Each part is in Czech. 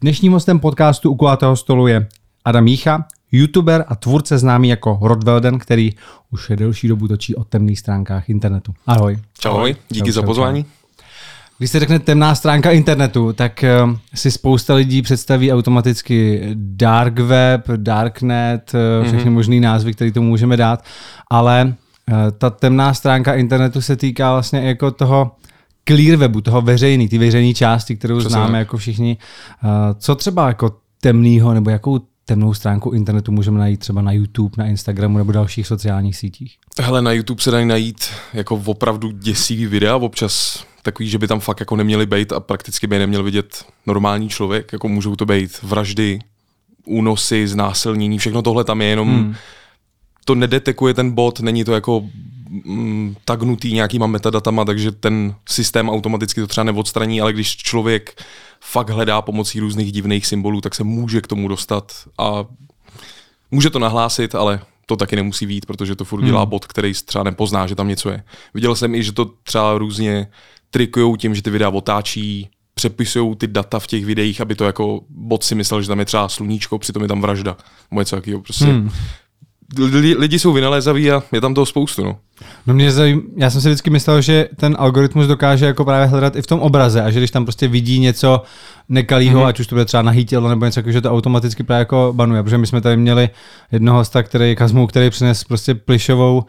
Dnešním hostem podcastu U kulatého stolu je Adam Mícha, youtuber a tvůrce známý jako Rodvelden, který už je delší dobu točí o temných stránkách internetu. Ahoj. Čau, díky čau, za pozvání. Čau. Když se řekne temná stránka internetu, tak uh, si spousta lidí představí automaticky dark web, darknet, uh, všechny mm-hmm. možný názvy, které tomu můžeme dát, ale uh, ta temná stránka internetu se týká vlastně jako toho clear webu, toho veřejný, ty veřejné části, kterou Přesně. známe jako všichni. Uh, co třeba jako temného, nebo jakou temnou stránku internetu můžeme najít třeba na YouTube, na Instagramu nebo dalších sociálních sítích? Hele, na YouTube se dají najít jako opravdu děsivý videa, občas takový, že by tam fakt jako neměli být a prakticky by neměl vidět normální člověk, jako můžou to být vraždy, únosy, znásilnění, všechno tohle tam je jenom hmm. to nedetekuje ten bot, není to jako mm, tagnutý nějakýma metadatama, takže ten systém automaticky to třeba neodstraní, ale když člověk fakt hledá pomocí různých divných symbolů, tak se může k tomu dostat a může to nahlásit, ale to taky nemusí být, protože to furt dělá hmm. bot, který třeba nepozná, že tam něco je. Viděl jsem i, že to třeba různě trikují tím, že ty videa otáčí, přepisují ty data v těch videích, aby to jako bot si myslel, že tam je třeba sluníčko, přitom je tam vražda. Moje co jakýho, prostě. Hmm. Lidi, lidi jsou vynalézaví a je tam toho spoustu. No. No mě zajím, já jsem si vždycky myslel, že ten algoritmus dokáže jako právě hledat i v tom obraze a že když tam prostě vidí něco nekalýho, mm-hmm. ať už to bude třeba nahý tělo nebo něco, že to automaticky právě jako banuje, protože my jsme tady měli jednoho hosta, který Kazmu, který přines prostě plišovou,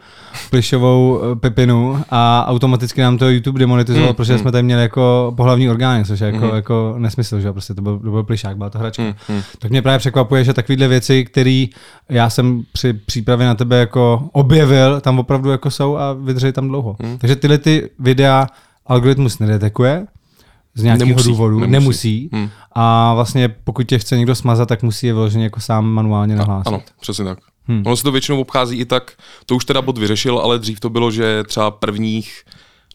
plišovou eh, pepinu a automaticky nám to YouTube demonetizoval, mm-hmm. protože jsme tady měli jako pohlavní orgány, což je jako, mm-hmm. jako nesmysl, že prostě to byl, to byl plišák, byla to hračka. Mm-hmm. Tak mě právě překvapuje, že takovéhle věci, které já jsem při přípravě na tebe jako objevil, tam opravdu jako jsou a vydrží tam dlouho. Hmm. Takže tyhle ty videa algoritmus nedetekuje z nějakého nemusí, důvodu, nemusí. nemusí. Hmm. A vlastně pokud tě chce někdo smazat, tak musí je vyloženě jako sám manuálně nahlásit. Ano, přesně tak. Hmm. Ono se to většinou obchází i tak, to už teda bod vyřešil, ale dřív to bylo, že třeba prvních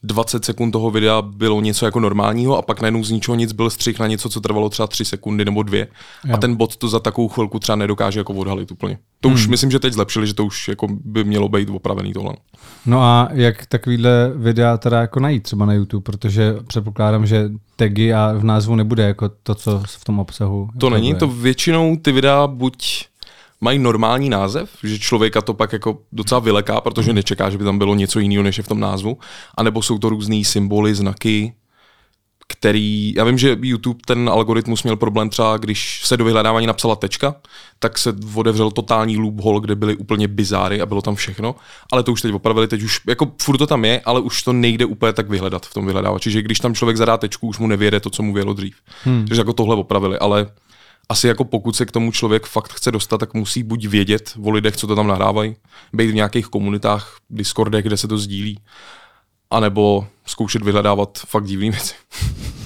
20 sekund toho videa bylo něco jako normálního a pak najednou z ničeho nic byl střih na něco, co trvalo třeba 3 sekundy nebo dvě. Jo. A ten bot to za takovou chvilku třeba nedokáže jako odhalit úplně. To hmm. už myslím, že teď zlepšili, že to už jako by mělo být opravený tohle. No a jak takovýhle videa teda jako najít třeba na YouTube, protože předpokládám, že tagy a v názvu nebude jako to, co v tom obsahu. To není, to většinou ty videa buď mají normální název, že člověka to pak jako docela vyleká, protože nečeká, že by tam bylo něco jiného, než je v tom názvu, anebo jsou to různé symboly, znaky, který, já vím, že YouTube ten algoritmus měl problém třeba, když se do vyhledávání napsala tečka, tak se otevřel totální loophole, kde byly úplně bizáry a bylo tam všechno, ale to už teď opravili, teď už, jako furt to tam je, ale už to nejde úplně tak vyhledat v tom vyhledávači, že když tam člověk zadá tečku, už mu nevěde to, co mu vělo dřív. Hmm. Takže jako tohle opravili, ale asi jako pokud se k tomu člověk fakt chce dostat, tak musí buď vědět o lidech, co to tam nahrávají, být v nějakých komunitách, Discordech, kde se to sdílí, anebo zkoušet vyhledávat fakt divné věci.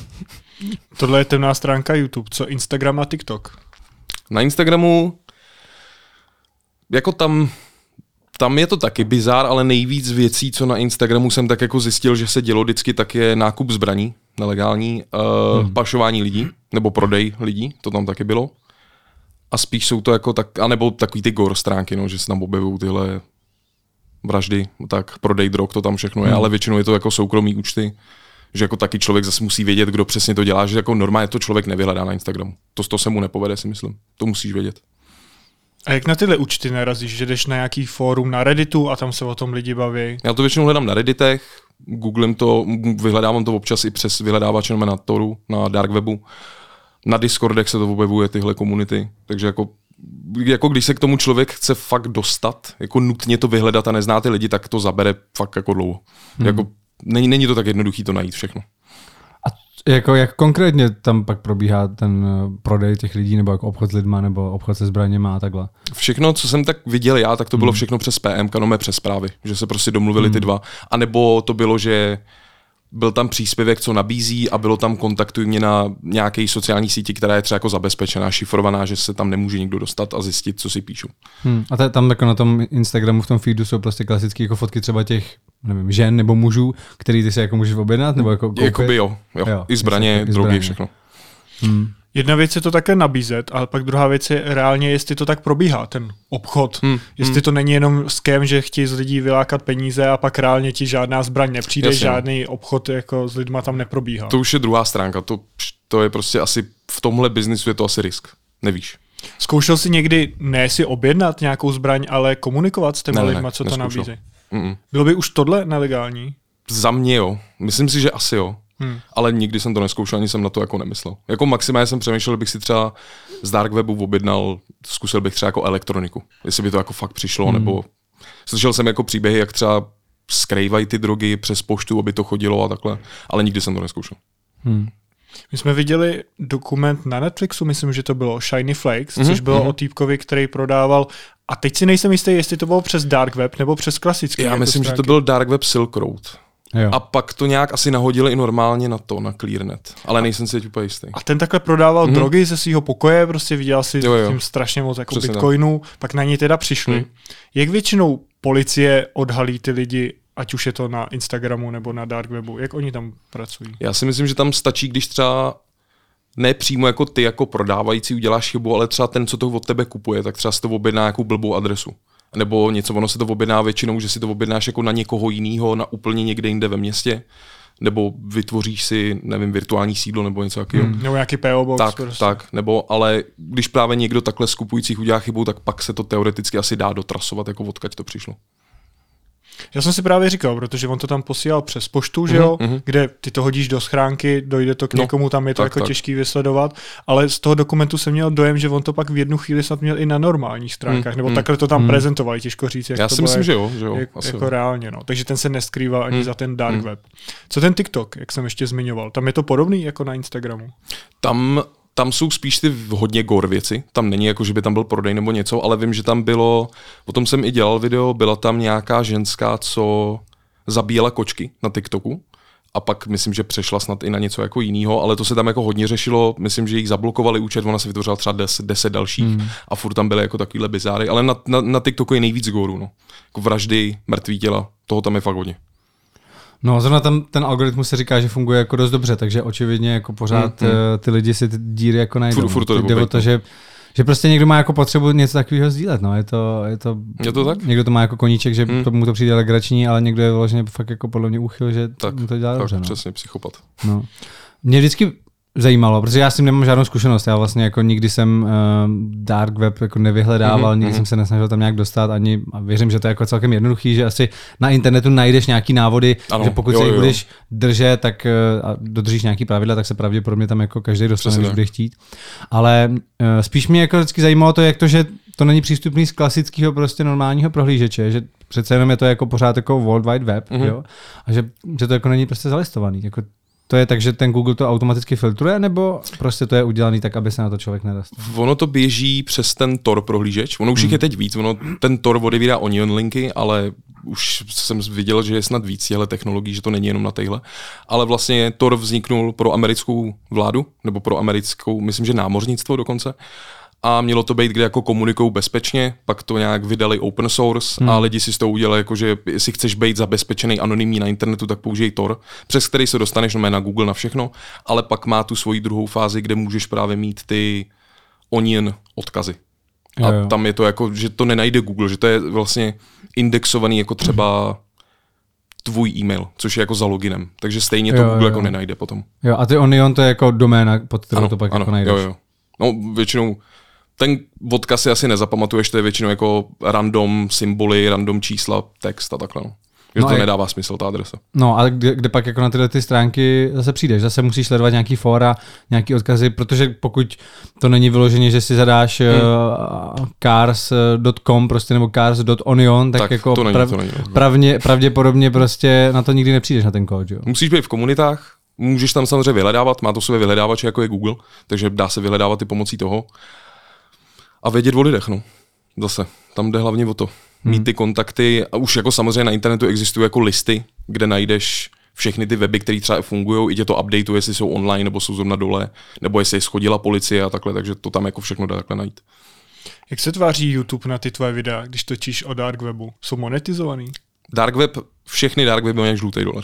Tohle je temná stránka YouTube, co Instagram a TikTok? Na Instagramu jako tam tam je to taky bizár, ale nejvíc věcí, co na Instagramu jsem tak jako zjistil, že se dělo vždycky, tak je nákup zbraní, nelegální, uh, hmm. pašování lidí, nebo prodej lidí, to tam taky bylo. A spíš jsou to jako tak, anebo takový ty gore stránky, no, že se tam objevují tyhle vraždy, tak prodej drog, to tam všechno je, hmm. ale většinou je to jako soukromý účty, že jako taky člověk zase musí vědět, kdo přesně to dělá, že jako normálně to člověk nevyhledá na Instagramu. To, to se mu nepovede, si myslím. To musíš vědět. A jak na tyhle účty narazíš, že jdeš na nějaký fórum na Redditu a tam se o tom lidi baví? Já to většinou hledám na Redditech, googlím to, vyhledávám to občas i přes vyhledávač na Toru, na dark webu. Na Discordech se to objevuje tyhle komunity, takže jako jako když se k tomu člověk chce fakt dostat, jako nutně to vyhledat a nezná ty lidi, tak to zabere fakt jako dlouho. Hmm. Jako, není, není to tak jednoduchý to najít všechno. Jako jak konkrétně tam pak probíhá ten eh, prodej těch lidí, nebo jako obchod s lidma, nebo obchod se zbraněma a takhle? Všechno, co jsem tak viděl já, tak to bylo hmm. všechno přes PM, kanome přes zprávy, že se prostě domluvili hmm. ty dva. A nebo to bylo, že byl tam příspěvek, co nabízí a bylo tam kontaktuj mě na nějaké sociální síti, která je třeba jako zabezpečená, šifrovaná, že se tam nemůže nikdo dostat a zjistit, co si píšu. Hmm. A t- tam jako na tom Instagramu, v tom feedu jsou prostě klasické jako fotky třeba těch nevím, žen nebo mužů, který ty si jako můžeš objednat nebo jako koupit? Jakoby jo, jo. jo I zbraně, i drogy, zbraně. všechno. Hmm. Jedna věc je to také nabízet, ale pak druhá věc je reálně, jestli to tak probíhá, ten obchod. Hmm. Jestli hmm. to není jenom skem, že chtějí z lidí vylákat peníze a pak reálně ti žádná zbraň nepřijde, Jasně. žádný obchod jako s lidma tam neprobíhá. To už je druhá stránka, to, to je prostě asi v tomhle biznisu je to asi risk. Nevíš. Zkoušel jsi někdy ne si objednat nějakou zbraň, ale komunikovat s těmi Ne, lidmi, co to neskoušel. nabízejí? Mm-mm. Bylo by už tohle nelegální? Za mě jo. Myslím si, že asi jo. Hmm. Ale nikdy jsem to neskoušel, ani jsem na to jako nemyslel. Jako maximálně jsem přemýšlel, že bych si třeba z Dark Webu objednal, zkusil bych třeba jako elektroniku. Jestli by to jako fakt přišlo, hmm. nebo slyšel jsem jako příběhy, jak třeba skrývají ty drogy přes poštu, aby to chodilo a takhle, ale nikdy jsem to neskoušel. My jsme viděli dokument na Netflixu, myslím, že to bylo Shiny Flakes, Mhm, mm-hmm, což bylo mm-hmm. o týpkovi, který prodával a teď si nejsem jistý, jestli to bylo přes Dark Web nebo přes klasický. Já jako myslím, že to stránky. byl Dark Web Silk Road. Jo. A pak to nějak asi nahodili i normálně na to, na ClearNet. Ale nejsem si teď úplně jistý. A ten takhle prodával mm-hmm. drogy ze svého pokoje, prostě viděl si Jo, jo. tím strašně moc jako Přesně tak. bitcoinů, pak na ně teda přišli. Mm. Jak většinou policie odhalí ty lidi, ať už je to na Instagramu nebo na Dark Webu, jak oni tam pracují? Já si myslím, že tam stačí, když třeba ne přímo jako ty jako prodávající uděláš chybu, ale třeba ten, co to od tebe kupuje, tak třeba si to objedná nějakou blbou adresu. Nebo něco, ono se to objedná většinou, že si to objednáš jako na někoho jiného, na úplně někde jinde ve městě, nebo vytvoříš si, nevím, virtuální sídlo nebo něco takového. Nebo nějaký PO box Tak, prostě. tak, nebo ale když právě někdo takhle z kupujících udělá chybu, tak pak se to teoreticky asi dá dotrasovat, jako odkaď to přišlo. Já jsem si právě říkal, protože on to tam posílal přes poštu, že jo, mhm. kde ty to hodíš do schránky, dojde to k No, někomu, tam je to tak, jako tak. těžký vysledovat, ale z toho dokumentu jsem měl dojem, že on to pak v jednu chvíli snad měl i na normálních stránkách, Mm, nebo mm, takhle to tam prezentovali, těžko říct, jak Já to si myslím, že jo, že jo. jak, asi jako jo. reálně, no. Takže ten se neskrýval ani Hmm. za ten dark Hmm. web. Co ten TikTok, jak jsem ještě zmiňoval, tam je to podobný jako na Instagramu? Tam, tam jsou spíš ty hodně gore věci. Tam není jako, že by tam byl prodej nebo něco, ale vím, že tam bylo, o tom jsem i dělal video, byla tam nějaká ženská, co zabíjela kočky na TikToku. A pak myslím, že přešla snad i na něco jako jiného, ale to se tam jako hodně řešilo. Myslím, že jich zablokovali účet, ona si vytvořila třeba 10, 10 dalších hmm. a furt tam byly jako takovýhle bizáry. Ale na, na, na TikToku je nejvíc góru, no. Jako vraždy, mrtvý těla, toho tam je fakt hodně. No, zrovna tam ten algoritmus se říká, že funguje jako dost dobře, takže očividně jako pořád Mm, mm, ty lidi si ty díry jako najdou. Furt- furt to Teď jde o to, no. že, že prostě někdo má jako potřebu něco takového sdílet, no, je to, je to, Je to tak? někdo to má jako koníček, že Mm. to mu to přijde legrační, ale někdo je vyloženě fakt jako podle mě úchyl, že Tak, mu to dělá tak dobře, no. přesně, psychopat. No. Mě vždycky zajímalo, protože já s tím nemám žádnou zkušenost. Já vlastně jako nikdy jsem uh, dark web jako nevyhledával, Mhm, nikdy mhm. jsem se nesnažil tam nějak dostat ani a věřím, že to je jako celkem jednoduchý, že asi na internetu najdeš nějaký návody, Ano, že pokud jo, se jich budeš držet, tak uh, a dodržíš nějaký pravidla, tak se pravděpodobně tam jako každý dostane, Přesně když bude chtít. Ale uh, spíš mě jako vždycky zajímalo to, jak to, že to není přístupný z klasického prostě normálního prohlížeče, že přece jenom je to jako pořád jako World Wide Web, Mhm. jo? a že, že to jako není prostě zalistovaný. Jako to je tak, že ten Google to automaticky filtruje, nebo prostě to je udělaný tak, aby se na to člověk nedostal? Ono to běží přes ten Tor prohlížeč. Ono už jich je teď víc. Ono, ten Tor odevírá Onion linky, ale už jsem viděl, že je snad víc těchto technologií, že to není jenom na téhle. Ale vlastně Tor vzniknul pro americkou vládu, nebo pro americkou, myslím, že námořnictvo dokonce. A mělo to být, kde jako komunikují bezpečně, pak to nějak vydali open source hmm. a lidi si z toho udělali, jako, že jestli chceš být zabezpečený anonymní na internetu, tak použij Tor, přes který se dostaneš no, na Google na všechno, ale pak má tu svoji druhou fázi, kde můžeš právě mít ty onion odkazy. A Jo, jo. tam je to jako, že to nenajde Google, že to je vlastně indexovaný jako třeba tvůj e-mail, což je jako za loginem. Takže stejně to Jo, Google jo. jako nenajde potom. Jo, a ty Onion to je jako doména, pod kterou to pak jako najdeš. jo, jo. No většinou ten odkaz si asi nezapamatuješ, to je většinou jako random symboly, random čísla, text a takhle. No. Že No to a- nedává smysl, ta adresa. No a kde, kde pak jako na tyhle ty stránky zase přijdeš? Zase musíš sledovat nějaký fóra, nějaký odkazy, protože pokud to není vyloženě, že si zadáš hmm. uh, cars.com prostě nebo cars.onion, tak, Tak jako to není, prav, to není, no. pravně, pravděpodobně prostě na to nikdy nepřijdeš na ten kód, jo? Musíš být v komunitách, můžeš tam samozřejmě vyhledávat, má to své vyhledávače, jako je Google, takže dá se vyhledávat i pomocí toho. A vědět o lidech, no. Zase, tam jde hlavně o to. Mít ty kontakty, a už jako samozřejmě na internetu existují jako listy, kde najdeš všechny ty weby, které třeba fungují, i tě to updateuje, jestli jsou online, nebo jsou zrovna dole, nebo jestli schodila policie a takhle, takže to tam jako všechno dá takhle najít. Jak se tváří YouTube na ty tvoje videa, když točíš o dark webu? Jsou monetizovaný? Dark web, všechny dark weby mají žlutý dolar.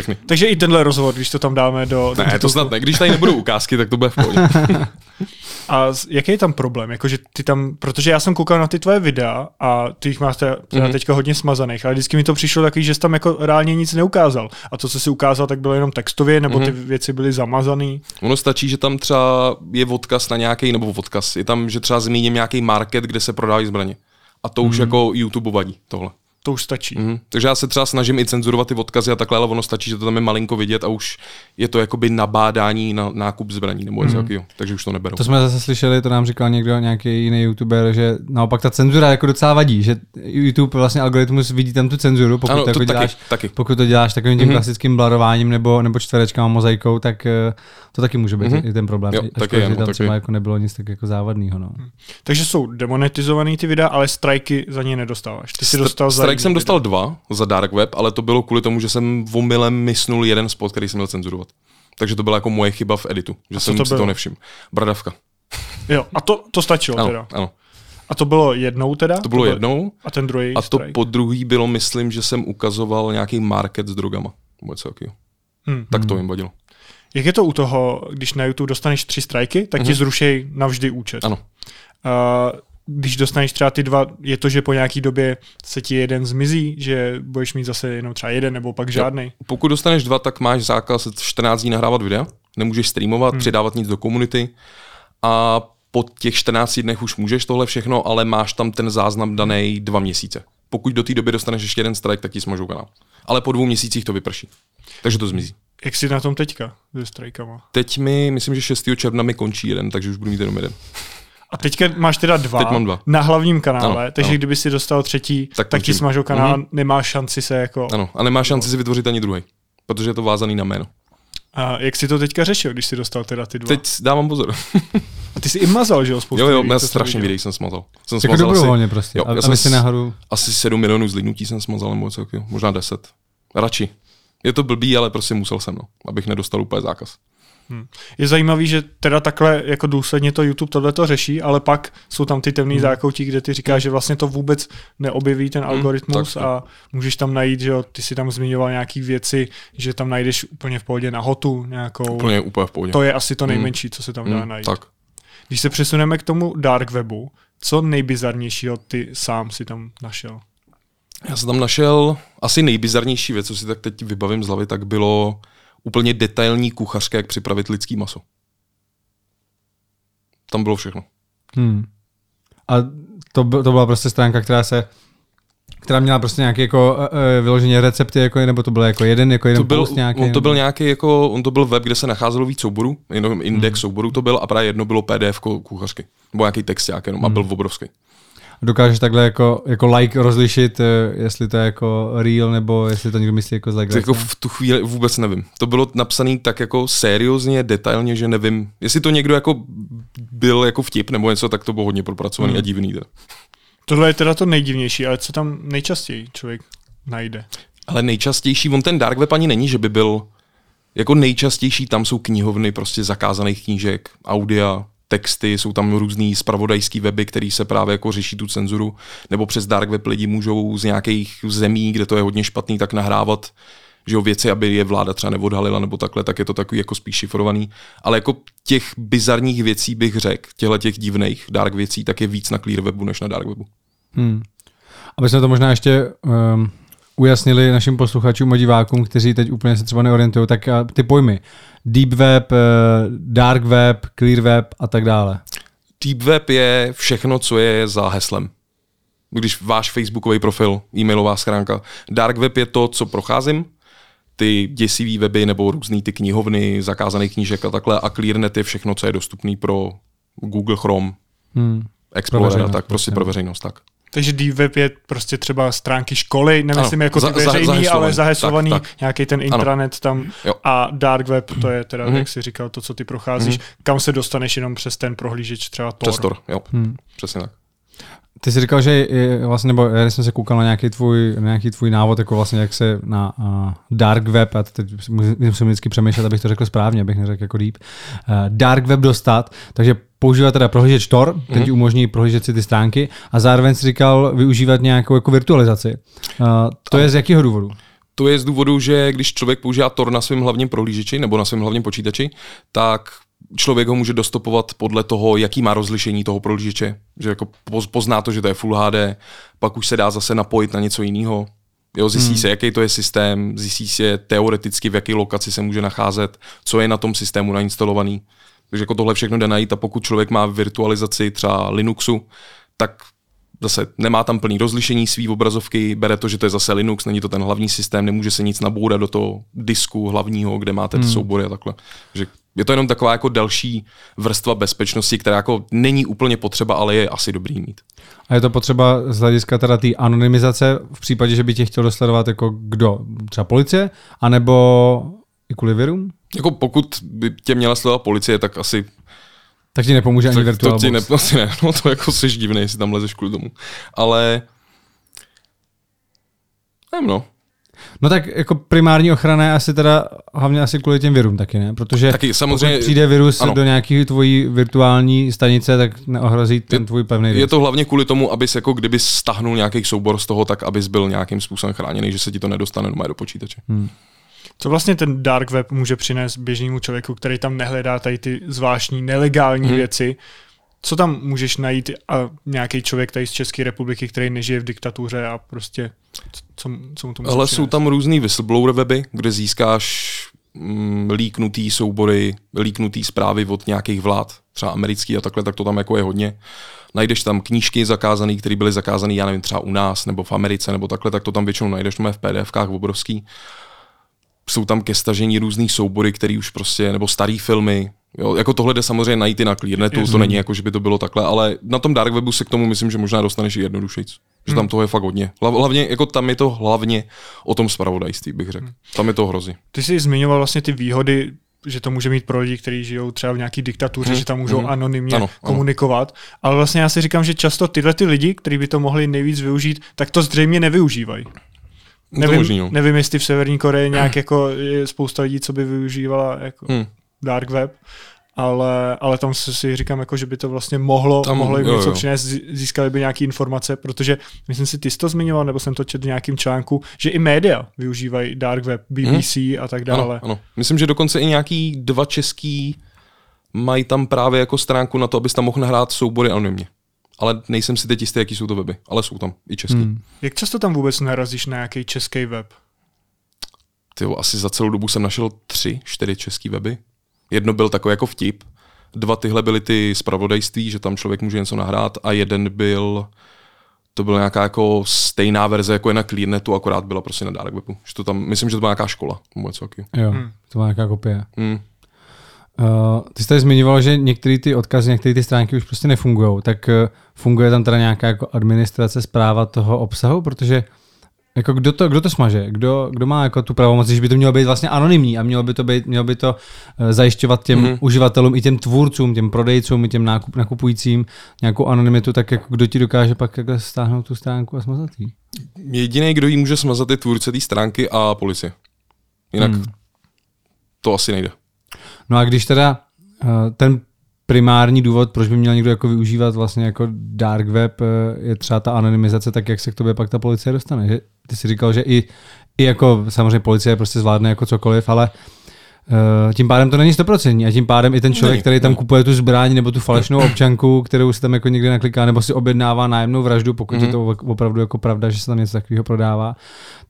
Všechny. Takže i tenhle rozhovor, když to tam dáme do... do Ne, to titulku. snad ne. Když tady nebudou ukázky, tak to bude v pohodě. A jaký je tam problém? Jakože ty tam, protože já jsem koukal na ty tvoje videa a ty jich máš teda, Mhm. teďka hodně smazaných, ale vždycky mi to přišlo takový, že jsi tam jako reálně nic neukázal. A to, co jsi ukázal, tak bylo jenom textově, nebo ty Mhm. věci byly zamazaný. Ono stačí, že tam třeba je odkaz na nějaký, nebo odkaz, je tam, že třeba zmíním nějaký market, kde se prodávají zbraně. A to už jako YouTube vadí, tohle. To už stačí. Mhm. Takže já se třeba snažím i cenzurovat ty odkazy a takhle, ale ono stačí, že to tam je malinko vidět a už je to jakoby nabádání na nákup zbraní nebo něco takového. Takže už to neberou. To jsme zase slyšeli, to nám říkal někdo, nějaký jiný youtuber, že naopak ta cenzura jako docela vadí, že YouTube vlastně algoritmus vidí tam tu cenzuru, pokud Ano, to, to jako taky, děláš, taky. pokud to děláš takovým tím mm-hmm. klasickým blarováním nebo, nebo čtverečkama mozaikou, tak eh, to taky může být mm-hmm. i ten problém. Jo, taky škoda, je, že tam taky. třeba jako nebylo nic tak jako závadného. No. Takže jsou demonetizovaný ty videa, ale strajky za ně nedostáváš. Ty jsi Str- dostal za Jiný jsem dostal dva za Dark Web, ale to bylo kvůli tomu, že jsem omylem misnul jeden spot, který jsem měl cenzurovat. Takže to byla jako moje chyba v editu, že jsem to si bylo? to nevšiml. Bradavka. Jo, a to, to stačilo Ano, teda. ano. A to bylo jednou teda? To bylo jednou A ten druhý a to strike? po druhý bylo, myslím, že jsem ukazoval nějaký market s drogama. Nebo něco takového. Hmm. Tak to jim vadilo. Jak je to u toho, když na YouTube dostaneš tři strajky, tak ti zrušej navždy účet. Mhm. Ano. A když dostaneš třeba ty dva, je to, že po nějaký době se ti jeden zmizí, že budeš mít zase jenom třeba jeden nebo pak žádný. Pokud dostaneš dva, tak máš zákaz 14 dní nahrávat videa, nemůžeš streamovat, hmm. přidávat nic do komunity a po těch 14 dnech už můžeš tohle všechno, ale máš tam ten záznam daný dva měsíce. Pokud do té doby dostaneš ještě jeden strike, tak ti smažou kanál. Ale po dvou měsících to vyprší. Takže to zmizí. Jak jsi na tom teďka se strajkama? Teď mi, myslím, že 6. června mi končí jeden, takže už budu mít jenom jeden. A teďka máš teda dva, Teď mám dva. na hlavním kanále, Ano, takže ano. kdyby si dostal třetí, tak, Tak ti smažou kanál, Mhm. nemáš šanci se jako... Ano, a nemá šanci si vytvořit ani druhý, protože je to vázaný na jméno. A jak jsi to teďka řešil, když jsi dostal teda ty dva? Teď dávám pozor. A ty jsi i mazal, že jo, spoustu jo, jo, videí, já co jsem strašně videí jsem smazal. Jsem Jako smazal dobrovolně asi, prostě, jo, a- já jsem si nahoru... Asi 7 milionů zlídnutí jsem smazal, nebo něco takového, možná 10. Radši. Je to blbý, ale prostě musel jsem, no, abych nedostal úplně zákaz. Je zajímavý, že teda takhle jako důsledně to YouTube tohle to řeší, ale pak jsou tam ty temný hmm. zákoutí, kde ty říkáš, že vlastně to vůbec neobjeví ten algoritmus tak, a můžeš tam najít, že jo, ty si tam zmiňoval nějaký věci, že tam najdeš úplně v pohodě na hotu nějakou. Úplně, úplně v pohodě. To je asi to nejmenší, co se tam dá Hmm, najít. tak. Když se přesuneme k tomu dark webu, co nejbizarnějšího ty sám si tam našel? Já jsem tam našel asi nejbizarnější věc, co si tak teď vybavím z hlavy, tak bylo úplně detailní kuchařka, jak připravit lidský maso. Tam bylo všechno. Hmm. A to, byl- to byla prostě stránka, která se která měla prostě nějaké jako uh, vyloženě recepty, jako, nebo to bylo jako jeden, jako jeden to byl, nějaký. on to byl nějaký jako, on to byl web, kde se nacházelo víc souborů, jenom index hmm. souborů to byl a právě jedno bylo PDF kuchařky. Nebo nějaký text nějaký, jenom, a byl obrovský. Dokážeš takhle jako, jako like rozlišit, eh, jestli to je jako real, nebo jestli to někdo myslí jako z Tak legrace. jako v tu chvíli vůbec nevím. To bylo napsané tak jako seriózně, detailně, že nevím. Jestli to někdo jako byl jako vtip nebo něco, tak to bylo hodně propracovaný hmm. a divný. Teda. Tohle je teda to nejdivnější, ale co tam nejčastěji člověk najde? Ale nejčastější, on ten dark web ani není, že by byl jako nejčastější, tam jsou knihovny prostě zakázaných knížek, audia, texty, jsou tam různý spravodajský weby, který se právě jako řeší tu cenzuru, nebo přes dark web lidi můžou z nějakých zemí, kde to je hodně špatný, tak nahrávat že jo, věci, aby je vláda třeba neodhalila nebo takhle, tak je to takový jako spíš šifrovaný. Ale jako těch bizarních věcí bych řekl, těchto těch divných dark věcí, tak je víc na clear webu než na dark webu. Hmm. Aby jsme to možná ještě um, ujasnili našim posluchačům a divákům, kteří teď úplně se třeba neorientují, tak a, ty pojmy. Deep web, eh, dark web, clear web a tak dále. Deep web je všechno, co je za heslem. Když váš facebookový profil, e-mailová schránka. Dark web je to, co procházím, ty děsivý weby nebo různý ty knihovny, zakázaných knížek a takhle. A ClearNet je všechno, co je dostupný pro Google Chrome, Hmm. Explorer a tak, prostě prostě. pro veřejnost. Tak. Takže D-Web je prostě třeba stránky školy, nemyslím Ano, jako za- ty za- veřejný, zaheslovaný. ale zaheslovaný, Tak, tak. nějaký ten intranet tam. Jo. A dark web, to je teda, Mhm. jak jsi říkal, to, co ty procházíš, kam se dostaneš jenom přes ten prohlížeč třeba Tor. Přes Tor, jo. Hmm. Přesně tak. Ty jsi říkal, že je, vlastně, nebo já jsem se koukal na nějaký tvůj, na nějaký tvůj návod, jako vlastně jak se na uh, dark web, a teď musím musím vždycky přemýšlet, abych to řekl správně, abych neřekl jako deep, uh, dark web dostat, takže používat teda prohlížeč Tor, ten Mhm. ti umožní prohlížet si ty stránky a zároveň si říkal využívat nějakou jako virtualizaci. Uh, to je z jakého důvodu? To je z důvodu, že když člověk používá Tor na svém hlavním prohlížeči nebo na svém hlavním počítači, tak člověk ho může dostupovat podle toho, jaký má rozlišení toho prohlížeče. Že jako pozná to, že to je Full HD, pak už se dá zase napojit na něco jiného. Jo, zjistí hmm. se, jaký to je systém, zjistí se teoreticky, v jaké lokaci se může nacházet, co je na tom systému nainstalovaný. Takže jako tohle všechno jde najít a pokud člověk má virtualizaci třeba Linuxu, tak zase nemá tam plný rozlišení svý obrazovky, bere to, že to je zase Linux, není to ten hlavní systém, nemůže se nic nabourat do toho disku hlavního, kde máte ty hmm. soubory a takhle. že je to jenom taková jako další vrstva bezpečnosti, která jako není úplně potřeba, ale je asi dobrý mít. A je to potřeba z hlediska teda té anonymizace v případě, že by tě chtěl dosledovat jako kdo? Třeba policie? anebo i kvůli virům? Jako pokud by tě měla sledovat policie, tak asi tak ti nepomůže ani virtual to ti ne, asi ne, no to jako jsi divný, jestli tam lezeš kvůli tomu. Ale nevím no. No tak jako primární ochrana je asi teda hlavně asi kvůli těm virům taky, ne? Protože taky, samozřejmě, pokud přijde virus ano. do nějaké tvojí virtuální stanice, tak neohrozí ten tvůj pevný Je to hlavně kvůli tomu, abys jako kdyby stahnul nějaký soubor z toho, tak abys byl nějakým způsobem chráněný, že se ti to nedostane do počítače. Hmm. Co vlastně ten dark web může přinést běžnému člověku, který tam nehledá tady ty zvláštní nelegální hmm. věci? Co tam můžeš najít a nějaký člověk tady z České republiky, který nežije v diktatuře a prostě co, co mu to může Ale přinést? jsou tam různý whistleblower weby, kde získáš mm, líknutý soubory, líknutý zprávy od nějakých vlád, třeba americký a takhle, tak to tam jako je hodně. Najdeš tam knížky zakázané, které byly zakázané, já nevím, třeba u nás nebo v Americe nebo takhle, tak to tam většinou najdeš, to v PDFkách obrovský jsou tam ke stažení různých soubory, který už prostě, nebo starý filmy, Jo, jako tohle jde samozřejmě najít i na Clearnetu, to není jako, že by to bylo takhle, ale na tom Dark Webu se k tomu myslím, že možná dostaneš i jednodušejc. Že tam hmm. toho je fakt hodně. Hlavně, jako tam je to hlavně o tom spravodajství, bych řekl. Hmm. Tam je to hrozí. Ty jsi zmiňoval vlastně ty výhody že to může mít pro lidi, kteří žijou třeba v nějaký diktatuře, hmm. že tam můžou hmm. anonymně ano, komunikovat. Ano. Ale vlastně já si říkám, že často tyhle ty lidi, kteří by to mohli nejvíc využít, tak to zřejmě nevyužívají. Nevím, možný, no. nevím, jestli v Severní Koreji nějak jako je spousta lidí, co by využívala jako hmm. dark web, ale, ale tam si říkám, jako, že by to vlastně mohlo, tam, mohlo jim jo, něco jo. přinést, získali by nějaké informace, protože myslím si, ty jsi to zmiňoval, nebo jsem to četl v nějakým článku, že i média využívají dark web, BBC hmm. a tak dále. Ano, ano. Myslím, že dokonce i nějaký dva český mají tam právě jako stránku na to, abys tam mohl nahrát soubory anonymně ale nejsem si teď jistý, jaký jsou to weby, ale jsou tam i český. Hmm. Jak často tam vůbec narazíš na nějaký český web? Ty asi za celou dobu jsem našel tři, čtyři český weby. Jedno byl takový jako vtip, dva tyhle byly ty zpravodajství, že tam člověk může něco nahrát a jeden byl to byla nějaká jako stejná verze, jako je na Clearnetu, akorát byla prostě na Dark Webu. Že to tam, myslím, že to byla nějaká škola. Jo, hmm. to byla nějaká kopie. Hmm. Uh, ty jsi tady zmiňoval, že některé ty odkazy, některé ty stránky už prostě nefungují, tak uh, funguje tam teda nějaká jako administrace, zpráva toho obsahu, protože jako kdo to, kdo to smaže? Kdo, kdo má jako tu pravomoc, že by to mělo být vlastně anonymní a mělo by to, být, mělo by to uh, zajišťovat těm mm-hmm. uživatelům i těm tvůrcům, těm prodejcům, i těm nákup, nakupujícím nějakou anonymitu, tak jako kdo ti dokáže pak jako stáhnout tu stránku a smazat ji? Jediný, kdo ji může smazat, je tvůrce té stránky a policie. Jinak hmm. to asi nejde. No a když teda uh, ten primární důvod, proč by měl někdo jako využívat vlastně jako dark web, eh, je třeba ta anonymizace, tak jak se k tobě pak ta policie dostane. Že? Ty jsi říkal, že i, i jako samozřejmě policie prostě zvládne jako cokoliv, ale uh, tím pádem to není stoprocentní a tím pádem i ten člověk, který tam kupuje tu zbraň nebo tu falešnou občanku, kterou si tam jako někde nakliká, nebo si objednává nájemnou vraždu, pokud mm-hmm. je to opravdu jako pravda, že se tam něco takového prodává,